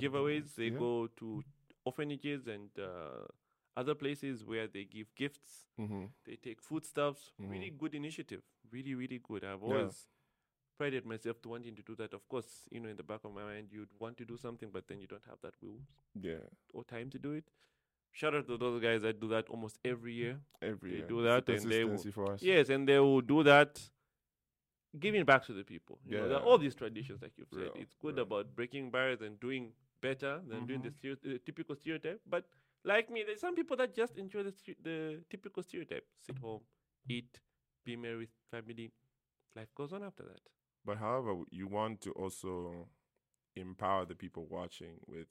giveaways. They yeah. go to orphanages and uh, other places where they give gifts. Mhm. They take foodstuffs. Really good initiative. Really, really good. I've Yeah. always prided myself to wanting to do that. Of course, you know, in the back of my mind, you'd want to do something, but then you don't have that will Yeah, or time to do it. Shout out to those guys that do that almost every year. every They year. do that It's and they will- consistency for us. Yes, and they will do that, giving back to the people. You know, there are Yeah. all these traditions, like you've said. Real, It's good real. about breaking barriers and doing better than doing the stereo- uh, typical stereotype. But like me, there's some people that just enjoy the the typical stereotype: sit home, eat, be merry with family. Life goes on after that. But however, you want to also empower the people watching with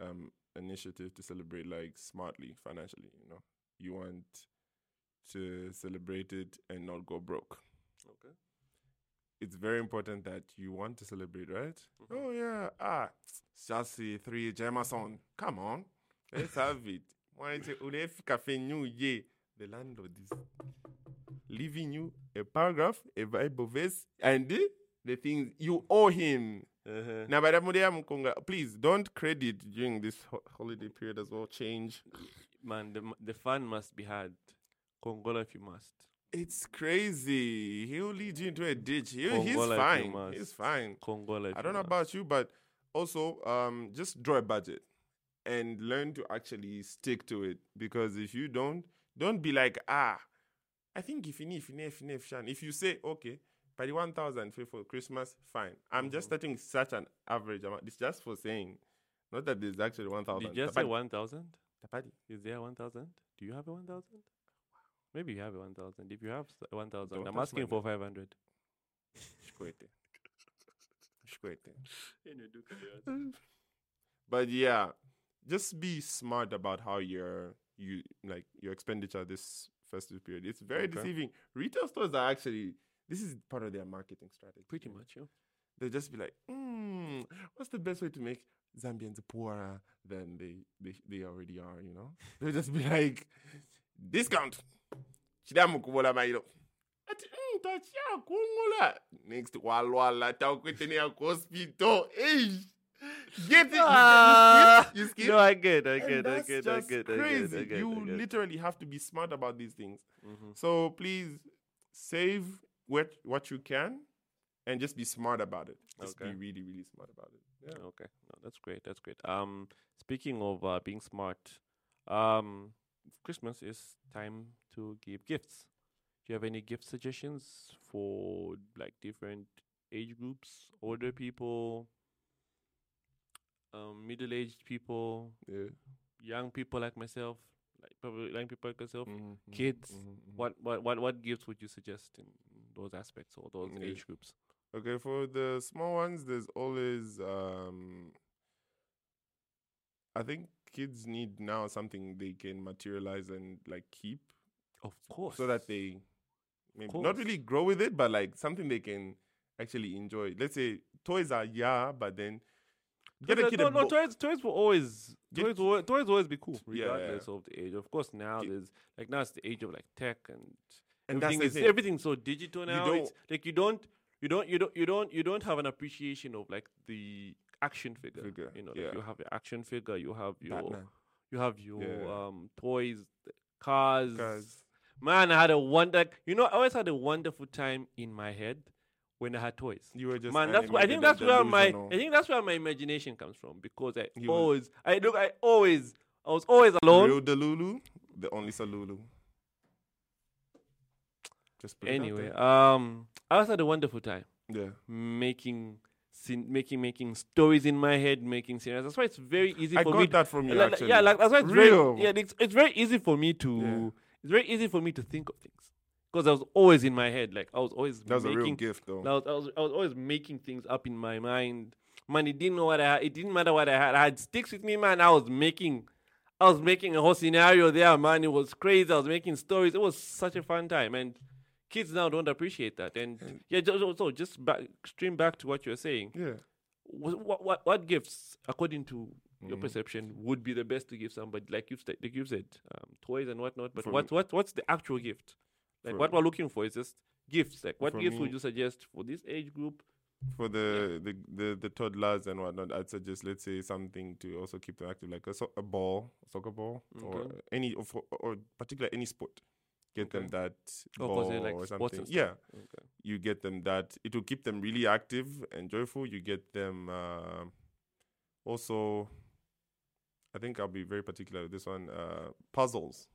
um initiative to celebrate like smartly financially. You know, you want to celebrate it and not go broke. Okay. It's very important that you want to celebrate, right? Mhm. Oh yeah, ah, Chelsea three Jameson. Come on, let's have it. Why say Ulef Cafe New Year? The landlord is leaving you a paragraph, a Bible verse, and the, the things you owe him. Uh-huh. Now, by the way, I'm congra- please don't credit during this ho- holiday period as well. Change. Man, the, the fun must be had. Congola if you must. It's crazy. He'll lead you into a ditch. He, he's Congola if you fine. He's fine. Congola if I don't know must. about you, but also um, just draw a budget and learn to actually stick to it. Because if you don't, don't be like, ah, I think if you need, if you need, if you need, if you need. If you say, okay, by the 1,000 for Christmas, fine. I'm just Mhm. starting such an average amount. It's just for saying, not that there's actually 1,000. Did you just say 1,000? Tapadi. Is there 1,000? Do you have a 1,000? Maybe you have a 1,000. If you have 1,000, I'm asking for 500. Shkwete. Shkwete. Anyway, do carry on. but yeah, just be smart about how your you like your expenditure this festive period. It's very Okay. deceiving. Retail stores are actually this is part of their marketing strategy. Pretty much, yeah. They'll just be like, hmm, what's the best way to make Zambians poorer than they they, they already are, you know? They'll just be like, discount. Chidamu kubola mailo. Ati, "Mm, tachia kungola." Next walwala taukwetenia ku hospital. Get it? You- Ah, You skip? You skip? No, I get, I get, I get, I get, crazy. I get, you I get. literally have to be smart about these things. Mhm. So please save what what you can, and just be smart about it. Just Okay. be really really smart about it. Yeah. Okay, no, that's great. That's great. Um, speaking of uh, being smart, um, Christmas is time to give gifts. Do you have any gift suggestions for like different age groups, older people, um, middle-aged people, Yeah. young people like myself, like probably young people like myself? Mhm, mhm, Kids, mhm, mhm. What what what what gifts would you suggest in those aspects or those Yeah. age groups? Okay, for the small ones, there's always um. I think kids need now something they can materialize and like keep, Of course, so that they maybe not really grow with it, but like something they can actually enjoy. Let's say toys are yeah, but then get a kid no, a no, toys, toys will always, toys will, toys will always be cool, Yeah, yeah. regardless of the age. Of course, now Get- there's like now it's the age of like tech and and everything is everything's so digital now. It's like you don't, you don't, you don't, you don't, you don't have an appreciation of like the action figure. Figure, You know, yeah. you have your action figure, you have your, Batman. you have your Yeah. um toys, th- cars. Man, I had a wonder. You know, I always had a wonderful time in my head when I had toys. you were just Man, that's why I think that's where my. I think that's where my imagination comes from because I He was- always I look I always I was always alone. Real Delulu, the only Salulu. Just put Anyway, um, I always had a wonderful time yeah. making scen- making making stories in my head, making scenarios. That's why it's very easy I for got me. that from you. like- like- actually. yeah, like that's why it's Real. very yeah, it's, it's very easy for me to Yeah. it's very easy for me to think of things because I was always in my head. Like I was always that was a making real gift, though. I was, I was I was always making things up in my mind. Man, it didn't know what I had. It didn't matter what I had. I had sticks with me, man. I was making, I was making a whole scenario there, man. It was crazy. I was making stories. It was such a fun time, and kids now don't appreciate that. And And- yeah, just, so- just back, stream back to what you were saying. Yeah. What what what, gifts, according to your Mhm. perception, would be the best to give somebody? Like you've said, like you've said, um, toys and whatnot. But For what what what's the actual gift? Like For- what we're looking for is just gifts. Like what gifts would you suggest for this age group? For the, the, the, the toddlers and whatnot, I'd suggest, let's say, something to also keep them active, like a, so- a ball, soccer ball, or any, or, for, or particular any sport. get them that Oh, ball like or something. Yeah. Okay. you get them that. It will keep them really active and joyful. You get them uh, also. I think I'll be very particular with this one. Uh, puzzles.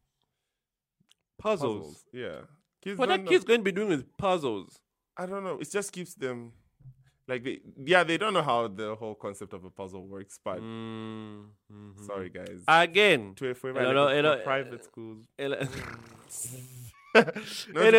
Puzzles. Yeah. Kids What are kids going to be doing with puzzles? I don't know. It just keeps them like they yeah, they don't know how the whole concept of a puzzle works, but Mm, mhm. sorry guys. Again. to a for, like, private schools. No, hey,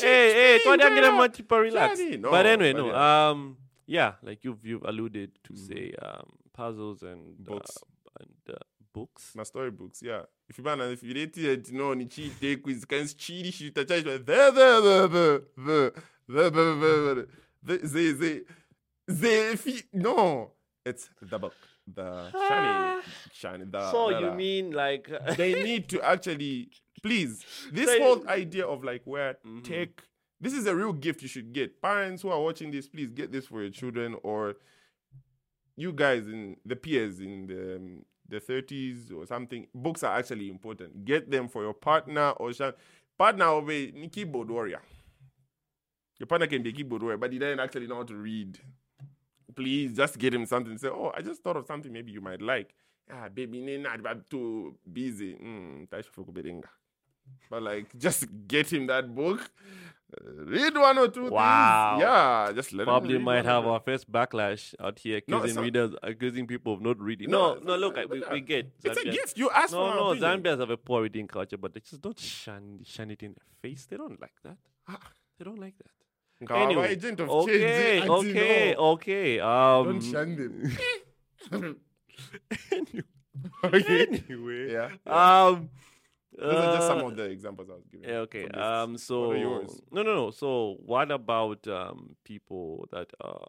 hey, hey, twadangile multiple relax. Chani, no, but anyway, but no. yeah. Um, yeah, like you've you've alluded to say um puzzles and Books. uh, and uh, books. My storybooks, yeah. If you bana, if you did it, no, ni take quiz, can cheat, she touch it, the the the the the the the the no, it's the book, the shiny, shiny. The, so you mean like they need to actually please this So- whole idea of like where Mhm. take this is a real gift you should get parents who are watching this please get this for your children or you guys in the peers in the um, the 30s or something books are actually important. Get them for your partner or sha- partner be ni keyboard warrior. Your partner can be a keyboard warrior but he doesn't actually know how to read. Please just get him something. Say oh i just thought of something maybe you might like. Ah baby but too busy. Mm. But like just get him that book uh, read one or two Wow. things yeah just let probably might have our first backlash out here accusing not- readers accusing people of not reading. No, No, no, look, I, we, we get it's a gift you ask No, for no, opinion. Zambians have a poor reading culture, but they just don't shun, shun it in their face. They don't like that. Ah. They don't like that. Ngawa Anyway, agent of Okay, change, okay, anti-law. okay. Um, don't shun them anyway, okay anyway. yeah, yeah. Um, those are just some uh, of the examples i was giving Yeah, okay. Um. So What are yours? no, no, no. So what about um people that are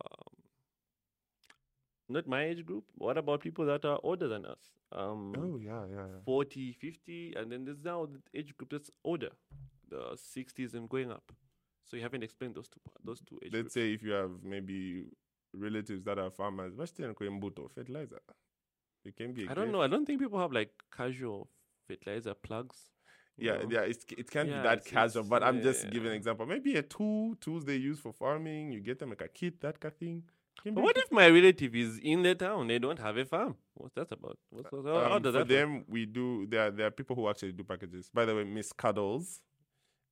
not my age group? What about people that are older than us? Um, oh yeah yeah, yeah. 40, 50, and then there's now the age group that's older, the 60s and going up. So you haven't explained those two those two age let's groups. say if you have maybe relatives that are farmers, fertilizer. It can be. I I don't know. I don't think people have like casual fertilizer plugs. Yeah, know? yeah. It's, it can't Yeah, be that casual, but I'm just giving an example. Maybe a tool, tools they use for farming. You get them like a kit, that kind of thing. But what if my relative is in the town? They don't have a farm. What's that about? What's, what's, how, how Um, does for that them, we do. There, are, there are people who actually do packages. By the way, Miss Cuddles,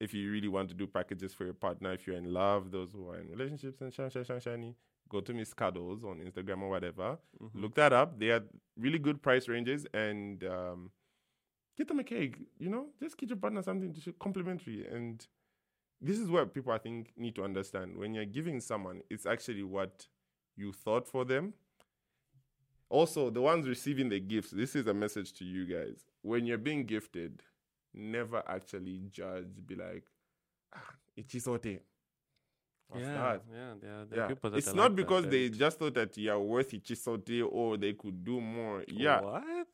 if you really want to do packages for your partner, if you're in love, those who are in relationships and shan shan shan shani, go to Miss Cuddles on Instagram or whatever. Mhm. Look that up. They are really good price ranges and um, get them a cake. You know, just get your partner something to complimentary. And this is what people I think need to understand. When you're giving someone, it's actually what you thought for them. Also, the ones receiving the gifts, this is a message to you guys. When you're being gifted, never actually judge. Be like, ah, ichisote. What's yeah, that? yeah, there are, there are Yeah, people that it's not like that, because they and- just thought that you're worth ichisote or they could do more. Yeah, What?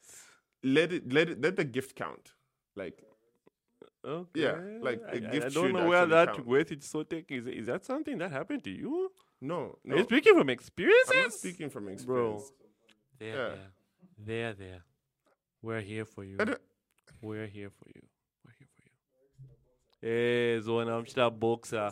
Let it let it let the gift count. Like Okay. like, I, the I- gift I don't know where that count. with it so take is. Is that something that happened to you? no, Are you speaking from experiences? I'm not speaking from experience. There, Yeah. there, there, there. We're here for you. We're here for you. We're here for you. Eh, zona mchita boxer.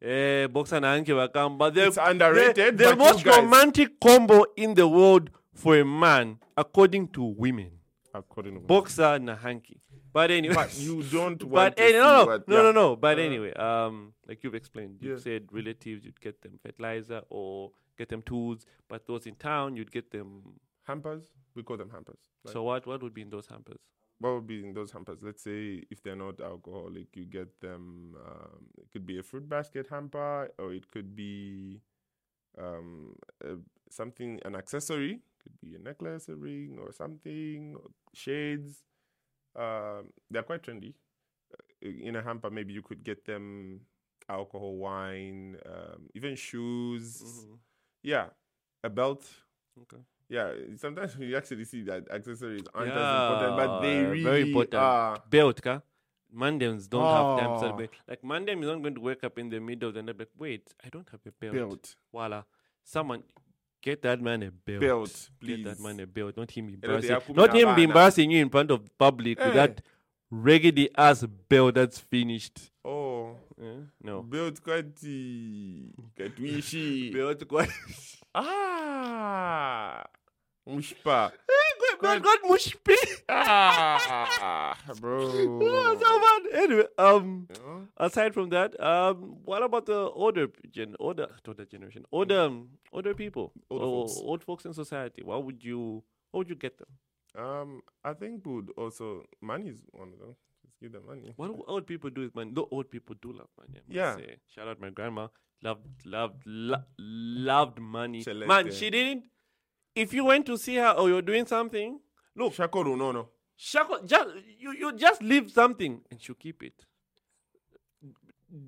Eh, boxer na anke wakamba. The, It's underrated, The, the but you most romantic combo in the world for a man, according to women. According to Boxer na hanky. But anyway. but you don't But want to any, see no, no, what, no, yeah. no, no. But Uh, anyway, um, like you've explained, you Yeah. said relatives, you'd get them fertilizer or get them tools. But those in town, you'd get them. hampers. We call them hampers. Like, so what? What would be in those hampers? what would be in those hampers? Let's say if they're not alcoholic, you get them. Um, it could be a fruit basket hamper, or it could be um, uh, something, an accessory. Could be a necklace, a ring, or something. Or shades. Um, they're quite trendy. Uh, In a hamper, maybe you could get them alcohol, wine, um, even shoes. Mhm. Yeah, a belt. Okay. Yeah, sometimes you actually see that accessories aren't as important, but they Yeah, really very important. are. Belt, ka? Mandems don't have time to Oh. celebrate. Like Mandem is not going to wake up in the middle of the night. Like, wait, I don't have a belt. Belt, Voila, someone get that man a belt. belt, Get that man a belt. Not him embarrassing. Not him be embarrassing you in front of public with Eh. that raggedy ass bell that's finished. Oh, Yeah? No. built kati katwishi. Belt quite. Ah, mushpa. God, God, mushpi. Ah, bro. Oh. Anyway, um, know? aside from that, um, what about the older gen, older, older generation, older, um, older people, Older or folks. old folks in society? What would you, what would you get them? Um, I think would also money is one of them. Just give them money. What do old people do with money? No, old people do love money. Yeah. say. Shout out my grandma. Loved, loved, lo- loved money. Celeste. Man, she didn't. If you went to see her or you're doing something, look, Shakoro, no, no. Shako, just you, you just leave something and she'll keep it.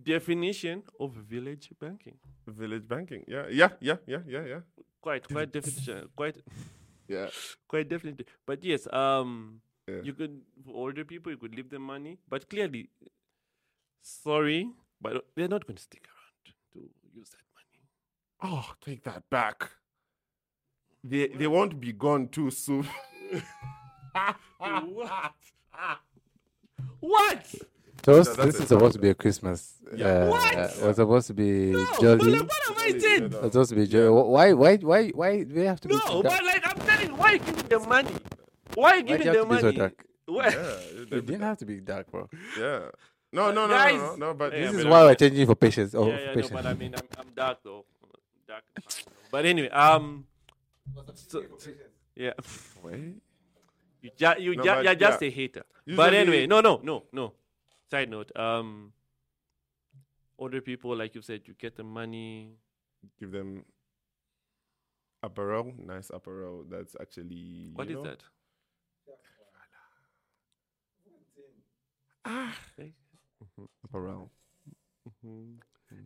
Definition of village banking. Village banking. Yeah, yeah, yeah, yeah, yeah, yeah. Quite, quite definition, quite, Yeah. quite definitely. But yes, um, Yeah. you could for older people you could leave them money, but clearly, sorry, but they're not going to stick around to use that money. Oh, take that back. They they won't be gone too soon. what? What? So No, this is supposed to be a Christmas. Yeah. Uh, What? uh, was supposed to be No, jolly. like, what have I said? It's supposed to be jolly. Wh- Why? Why? Why? Why do we have to be? No, so dark? but like I'm telling you, why you giving them money? Why you Why do giving you have them to be so money? dark? Why? yeah, It didn't have to be dark, bro. yeah. No, no, no, no, Guys. no, no, but Yeah, This but is I why we're changing for patience. Oh, yeah, for yeah, no, but I mean, I'm, I'm dark though. Dark. is fine. But anyway, um, so, yeah, wait. You just you No, ju- you're just yeah. a hater. but anyway, no, no, no, no. Side note, um, older people, like you said, you get the money. Give them apparel, nice apparel. That's actually What you is know, that? Ah, apparel.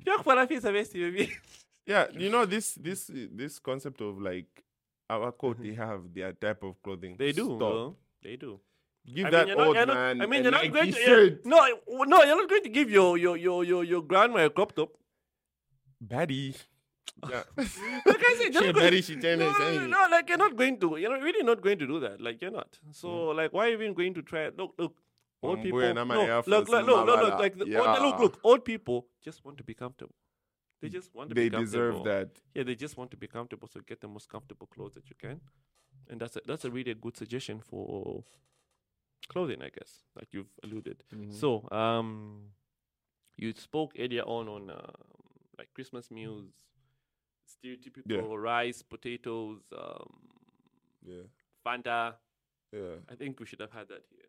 Pierre Falafel, ça va, si tu veux bien. Yeah, you know this this this concept of like our code they have their type of clothing. They do. No? They do. Give I that mean, old not- man. I mean, you're not going to. No, no, you're not going to give your your your your, your grandma a crop top. Baddie. Yeah. Like I said, She going- she no, no, no, like you're not going to. You're not, really not going to do that. Like you're not. So Mm. like, why even going to try? Look, look. Old people. No, look, look, look, look, look. Like the, old, look, look. Old people just want to be comfortable. They just want to They be deserve that. Yeah, they just want to be comfortable. So get the most comfortable clothes that you can, and that's a, that's a really good suggestion for clothing, I guess, like you've alluded. Mm-hmm. So, um, you spoke earlier on on um, like Christmas meals, stereotypical rice, potatoes, um, Yeah. Fanta. Yeah. I think we should have had that here,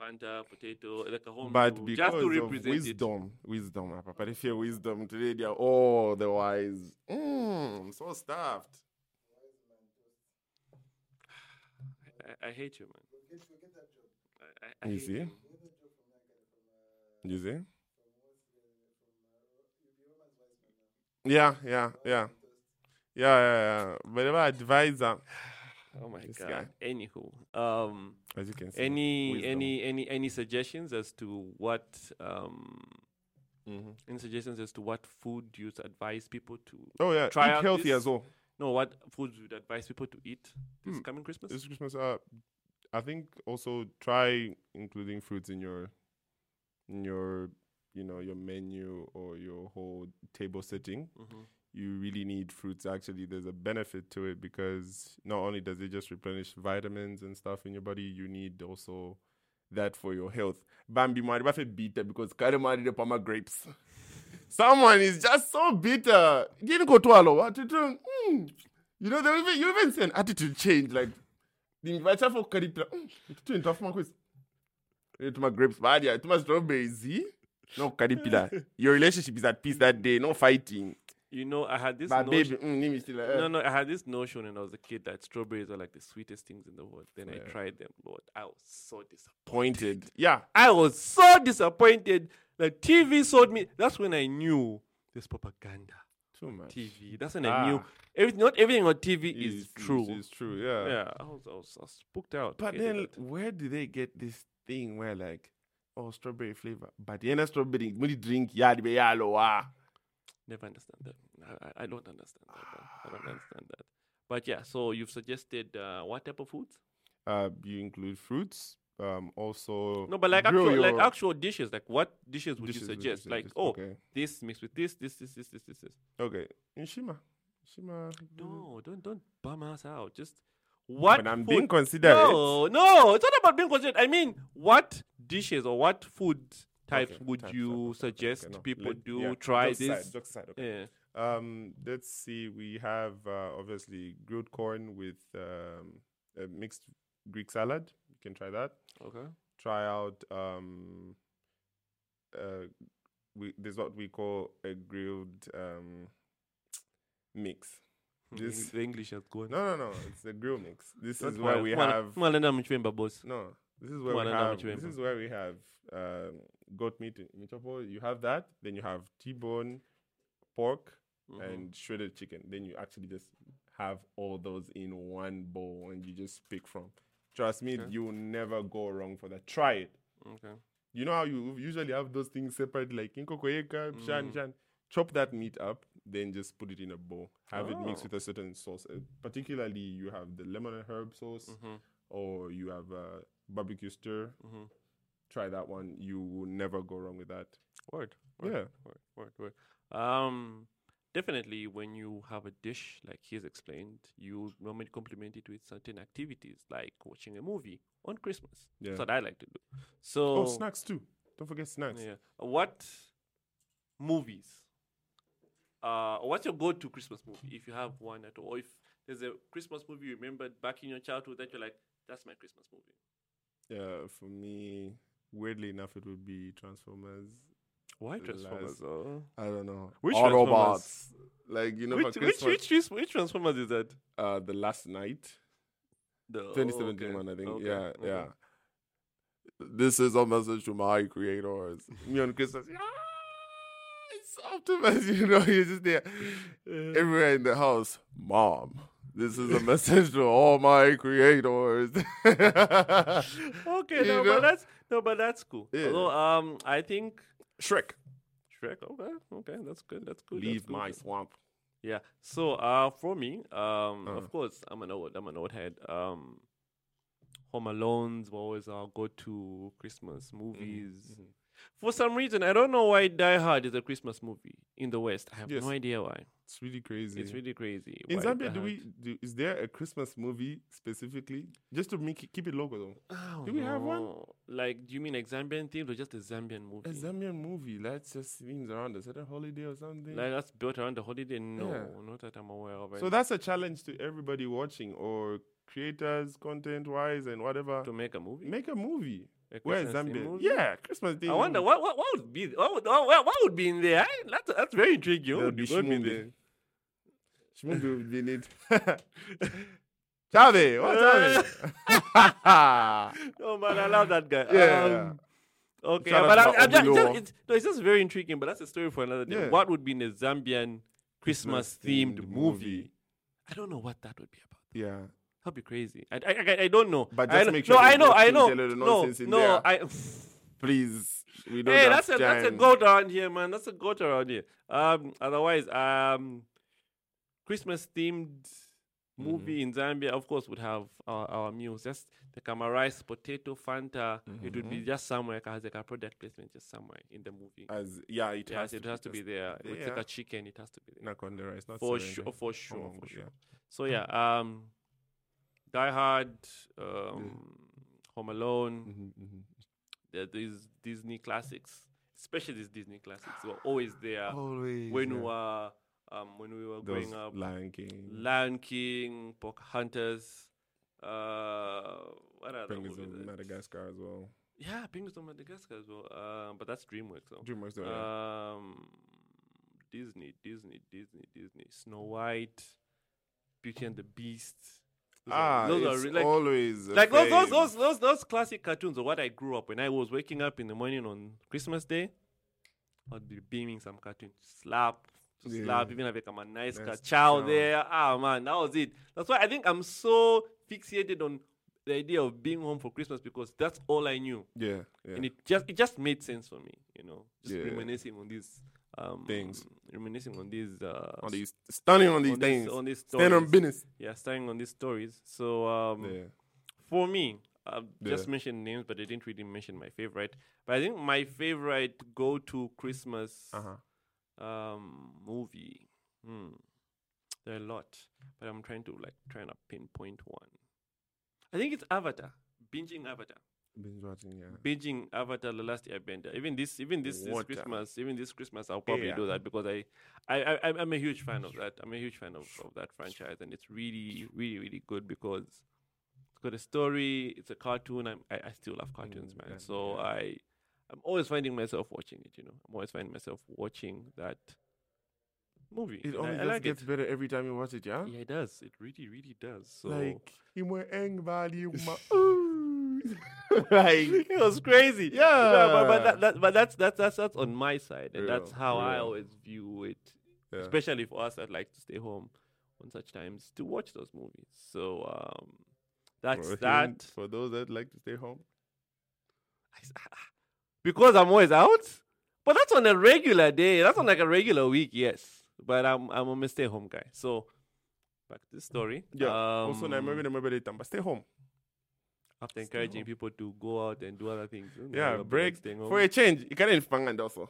Fanta, potato, like a whole But because just to of represent it. wisdom, wisdom, ah, you wisdom today, they are all the wise. Mm, I'm so stuffed. I, I hate you, man. I, I, You see? you. You see? Yeah, yeah, yeah. Yeah, yeah, yeah. Whatever advisor, Oh my This god. guy. Anywho, um, as you can see. any wisdom. any any any suggestions as to what um Mhm. any suggestions as to what food you'd advise people to Oh yeah, try eat healthy this? as well. no what foods you'd advise people to eat this Hmm. coming Christmas? This Christmas, uh, I think also try including fruits in your, in your, you know, your menu or your whole table setting. Mhm. You really need fruits. Actually, there's a benefit to it because not only does it just replenish vitamins and stuff in your body, you need also that for your health. Bambi Mari Buffett bitter because Karimari de Palmer grapes. Someone is just so bitter. Didn't go to allow what to. You know, they even, you even see an attitude change. Like, the inviter for. To enough my quiz. To my grapes, bad, yeah. To my strawberries? No, Karipila. Your relationship is at peace that day, no fighting. You know, I had this My notion. baby, mm, name is still like, No, eh. no, I had this notion when I was a kid that strawberries are like the sweetest things in the world. Then I tried them, Lord. I was so disappointed. pointed. Yeah. I was so disappointed. The TV sold me. That's when I knew this propaganda. Too much. TV. That's when I knew Ah. everything. Not everything on TV is, Is- true. It's true, yeah. yeah, I was, I was, I was spooked out. But then, it. where do they get this thing where, like, oh, strawberry flavor? But the end of strawberry, when you drink, yeah, the yellow, ah. Never understand that. I, I- don't understand that. I don't understand that. But yeah, so you've suggested uh, what type of foods? Uh, you include fruits, um, also No, but like actual, like actual dishes. Like what dishes would dishes you suggest? Like, oh, okay, this mixed with this, this, this, this, this, this, this. okay, in Shima, Shima. No, don't don't bum us out. Just what? But I'm food- being considerate. No, no, it's not about being considerate. I mean, what dishes or what food types Okay, would types, you suggest okay, no, people let- do? yeah, try jokes this. Aside, jokes aside, okay. Yeah. Um, let's see. We have uh, obviously grilled corn with um, a mixed Greek salad. You can try that. Okay. Try out. Um, uh, we there's what we call a grilled um, mix. This- the English has gone. No, no, no. It's a grill mix. This is where we have. well, then I'm chewing boss. No, this is where we I know what have. This is where we have goat meat, meatball. You have that. Then you have T-bone, pork, Mm-hmm. and shredded chicken. Then you actually just have all those in one bowl, and you just pick from. Trust me, Okay. you will never go wrong for that. Try it. Okay. You know how you usually have those things separate, like inkokoyeka, shan Mm. shan. Chop that meat up, then just put it in a bowl. Have it mixed Oh. with a certain sauce. Uh, particularly, you have the lemon and herb sauce, Mm-hmm. or you have uh, barbecue stir. Mm-hmm. Try that one. You will never go wrong with that. Word. word. Yeah. Word. Word. Word. Um. Definitely, when you have a dish like he's explained, you normally complement it with certain activities like watching a movie on Christmas. Yeah. That's what I like to do. So, Oh, snacks too. Don't forget snacks. Yeah. What movies? Uh, what's your go-to Christmas movie if you have one at all? Or if there's a Christmas movie you remembered back in your childhood that you're like, that's my Christmas movie. Yeah, for me, weirdly enough, it would be Transformers. Why Transformers? last-? I don't know. Which Autobots? Like you know, Which, which, which, which, which Transformers is that? uh, the Last Knight, The 2017 okay, one, I think. okay, yeah, okay. yeah. This is a message to my creators. Me on Christmas. Yeah, it's Optimus. You know, you're just there, everywhere in the house. Mom, this is a message to all my creators. Okay, You no, know? but that's no, but that's cool. Yeah. Although, um, I think Shrek, Shrek. Okay, okay, that's good. That's good. leave that's good. my swamp. Yeah. So uh for me, um Uh-huh. of course I'm an old I'm an old head. Um Home Alone's were always our go to Christmas movies. mhm. For some reason, I don't know why Die Hard is a Christmas movie in the West. I have Yes. no idea why. It's really crazy. It's really crazy. In Zambia, do we do? Is there a Christmas movie specifically just to make it, keep it local though? Don't do we have one? Like, do you mean a Zambian theme or just a Zambian movie? A Zambian movie that just means around a certain holiday or something. like that's built around the holiday? No, Yeah. not that I'm aware of. so that's a challenge to everybody watching or creators, content wise, and whatever. to make a movie. Make a movie. Where is Zambia? movie? Yeah, Christmas theme. I wonder what, what what would be what would, what, what would be in there. I, that's that's very intriguing. What would be what in there? Shmumbi would be in it. Chave, what's Chave? Oh man, I love that guy. Yeah. Um, okay, Shout but I, to I, just, just, it's, no, it's just very intriguing. But that's a story for another day. Yeah. What would be in a Zambian Christmas themed movie? movie. I don't know what that would be about. yeah. That'd be crazy. I, I, I, I don't know. But just know- make sure No, I know. I know. No, no. there. I. Please. We don't Hey, that's a that's a goat around here, man. That's a goat around here. Um, otherwise, um, Christmas themed Mm-hmm. movie in Zambia, of course, would have our, our meals. Just the kama rice, potato, Fanta. It would Mm-hmm. be just somewhere has like a product placement, just somewhere in the movie. As yeah, it yes, has it has to be just there. It's like a chicken. It has to be there Not on the rice, not for sure. For sure. Oh, for sure. yeah. So yeah, um, Die Hard, um, Home Alone. Mhm, mhm. there- these Disney classics, especially these Disney classics, were always there Always. when yeah. we were um, when we were Those growing up. Lion King, Lion King, Pocahontas, uh, what other Penguins of Madagascar as well. Yeah, Penguins of Madagascar as well. Uh, but that's DreamWorks. So. DreamWorks, though, yeah. Um, Disney, Disney, Disney, Disney. Snow White, Beauty and the Beast. Ah, those are it's re- like, always like those, those, those, those, those classic cartoons are what I grew up when I was waking up in the morning on Christmas Day. I'd be beaming some cartoon, slap, to Yeah. slap, even have like a nice Nice chow. there. Ah man, that was it. That's why I think I'm so fixated on the idea of being home for Christmas because that's all I knew, Yeah, yeah. and it just it just made sense for me, you know, just Yeah. reminiscing on these um, Things. reminiscing on these uh, on these stunning on these on things. these, on these Stand on stories. business. Yeah, starting on these stories. So um, Yeah. for me, I've just mentioned names, but I didn't really mention my favorite. But I think my favorite go-to Christmas Uh huh. um movie. Hmm. There are a lot, but I'm trying to like trying to pinpoint one. I think it's Avatar. Binging Avatar. Binge watching, yeah. Binging Avatar: The Last Airbender. Even this, even this, this Christmas, even this Christmas, I'll probably Yeah. do that because I, I, I, I'm- a huge fan of that. I'm a huge fan of, of that franchise, and it's really, really, really good because it's got a story. It's a cartoon. I'm, I, I still love mm, cartoons, man. yeah, So yeah. I, I'm always finding myself watching it. You know, I'm always finding myself watching that movie. It only I, I like gets it. better every time you watch it, yeah. Yeah, it does. It really, really does. So Like like it was crazy. Yeah. but, but, that, that, but that's that's that's that's on my side, and that's Yeah, how I always view it. Yeah. Especially for us that like to stay home on such times to watch those movies. So um, that's For that. him- for those that like to stay home. because I'm always out. But that's on a regular day. That's on like a regular week, yes. But I'm I'm a stay home guy. So back to the story. Yeah. also, Um, I remember remember the time, but stay home. After encouraging people to go out and do other things. Yeah, break staying for home. a change. You can't and also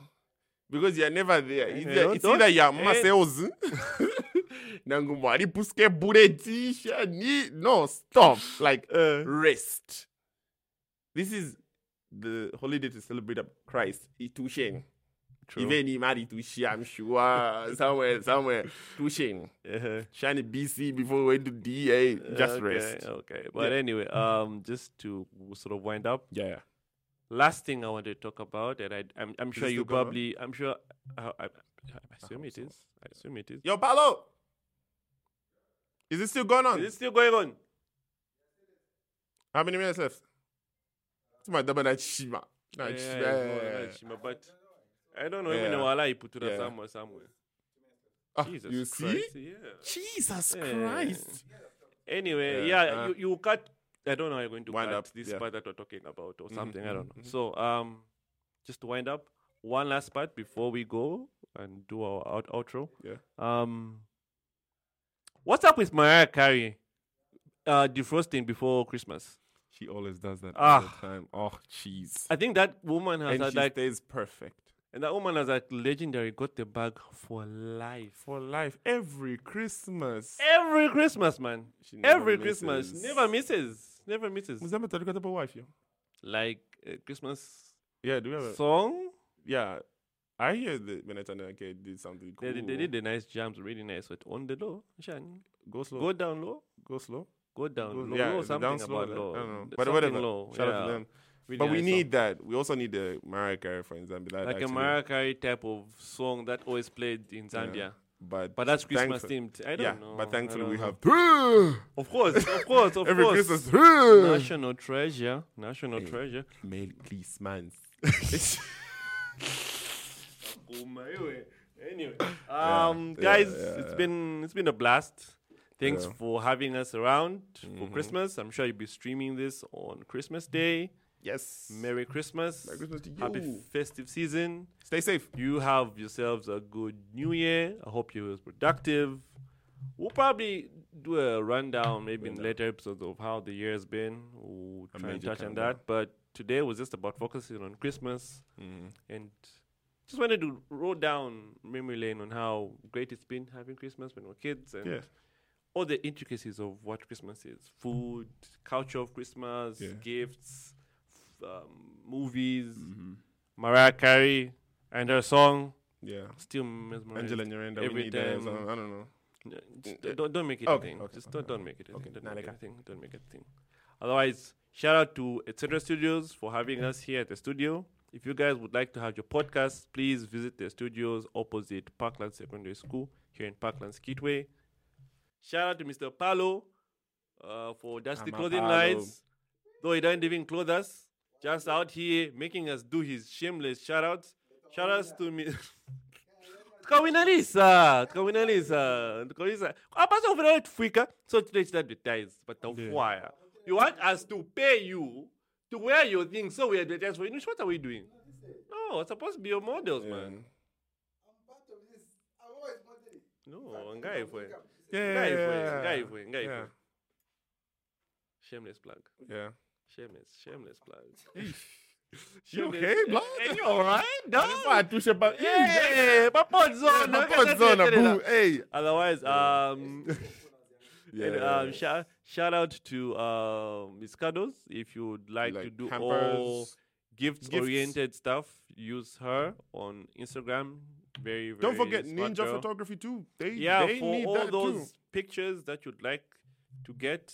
because you're never there. It's, either- it's either you're. Marcel's. Nangumari puske bureti shani. No, stop. Like Uh, rest. This is the holiday to celebrate Christ. Itushen. True. Even he married to I'm sure somewhere, somewhere. Tushen. uh-huh. Shiny BC before we went to DA. Just okay, rest. Okay, but Yeah. anyway, um, just to sort of wind up, Yeah, yeah. last thing I want to talk about, and I, I'm, I'm sure you probably, I'm sure, I, I, I assume hope it so. is. I assume it is. Yo, Paulo. Is it still going on? Is it still going on? How many minutes left? It's my double night shima. Yeah, Night yeah, shima. yeah, no, yeah, Shima, but I don't know. Even Yeah. though Allah he put to the Yeah. somewhere, somewhere. Ah, Jesus you see? Christ, Yeah. Jesus. Christ. Anyway, Yeah, uh, you, you cut. I don't know how you're going to Wind cut up, this part that we're talking about or Mhm, something. I don't know. mhm, mhm. So, um, just to wind up, one last part before we go and do our out- outro. Yeah. Um, what's up with Mariah Carey? Uh, defrosting before Christmas. She always does that Ah. all the time. Oh, jeez. I think that woman has And had she like, stays perfect. And that woman has like legendary got the bag for life. For life. Every Christmas. Every Christmas, man. She Every Christmas, misses. never misses, never misses. Mzamba talika tapa wife, yo. Like uh, Christmas Yeah, do we have a... song. Yeah. I hear that when I turn okay, did something cool. They, they, they did the nice jams, really nice. But on the low, Shan, Go slow. go down low, Go slow. go down Go- low. yeah, low something down slow, about low. I don't know. But something whatever. Low. Shout yeah. out to them. Really but we need song. that. We also need the Mariah Carey for example. That like a actually- Mariah Carey type of song that always played in Zambia. But But that's Christmas themed. I don't yeah, know. but thankfully we have Of course, of course, of course. every course. Christmas. National treasure, national Hey. treasure. Male policeman. anyway, um, guys, yeah, it's yeah. been it's been a blast. Thanks Yeah. for having us around for Mhm. Christmas. I'm sure you'll be streaming this on Christmas Day. Yes. Merry Christmas. Merry Christmas to you. Happy festive season. Stay safe. You have yourselves a good new year. I hope you was productive. We'll probably do a rundown maybe in later episodes of how the year has been. We'll A try and touch on that. But today was just about focusing on Christmas Mm-hmm. and just wanted to roll down memory lane on how great it's been having Christmas when we're kids and Yeah. all the intricacies of what Christmas is food, culture of Christmas, Yeah. gifts, um, movies, Mm-hmm. Mariah Carey and her song. Yeah. Still mesmerized. Angela Nyarenda, Every we need that. time- so I don't know. Just don't, don't make it okay, a thing. okay, Just don't, don't make it a okay. thing. Don't make it a thing. Don't make it a thing. Otherwise, shout out to Etc. Studios for having us here at the studio. If you guys would like to have your podcast, please visit the studios opposite Parkland Secondary School here in Parklands Kitwe. Shout out to Mr. Palo uh, for Dusty Clothing. Lines. Though he doesn't even clothe us, just out here making us do his shameless shout outs. Shout outs to me. tukawinalisa tukawinalisa tukawinalisa apasa ufuna tufika so today it's advertise but tawfwaya you want us to pay you to wear your things so we advertise for you what are we doing no it's supposed to be your models man I'm part of this. I've always wanted it. no ngai fwe Yeah. ngai fwe yeah, ngai fwe ngai yeah. fwe shameless plug Yeah. Shameless, shameless plugs. You okay, blood? Hey, you alright, dog? Pá, tu chapa. Hey, papodzona, Papodzona, boo. Hey. Otherwise, um, Yeah. and, um, shout shout out to um, Miss Cuddles if you would like, to Like do all hampers. gifts oriented stuff. Use her on Instagram. Very, very Don't forget ninja girl. photography too. They Yeah, they for need all that those too. pictures that you'd like to get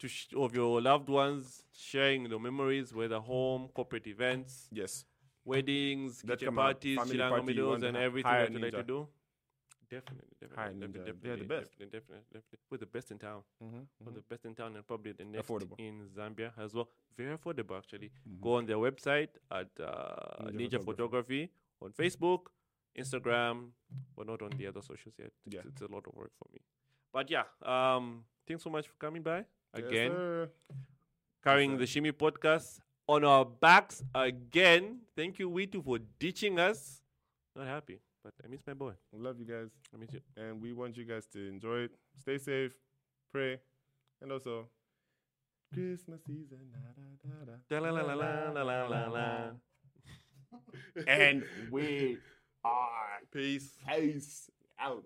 to sh- of your loved ones, sharing the memories, whether home, corporate events, Yes. weddings, That kitchen parties, Shilanga party, want and everything that you like to do. Definitely, definitely, definitely, definitely, They're the best. definitely, definitely, definitely. We're the best in town. Mm-hmm. We're the best in town, and probably the next Affordable. in Zambia as well. Very affordable, actually. Mhm. Go on their website at uh, Ninja Ninja, Photography. Photography on Facebook, Instagram, but not on the other socials yet. It's, Yeah. it's a lot of work for me. But yeah, um, thanks so much for coming by again, carrying sir. the Shimi podcast on our backs again. Thank you, Witu, for ditching us. Not happy, but I miss my boy. Love you guys. I miss you. And we want you guys to enjoy it. Stay safe. Pray. And also, Christmas season. And we are Peace. peace out.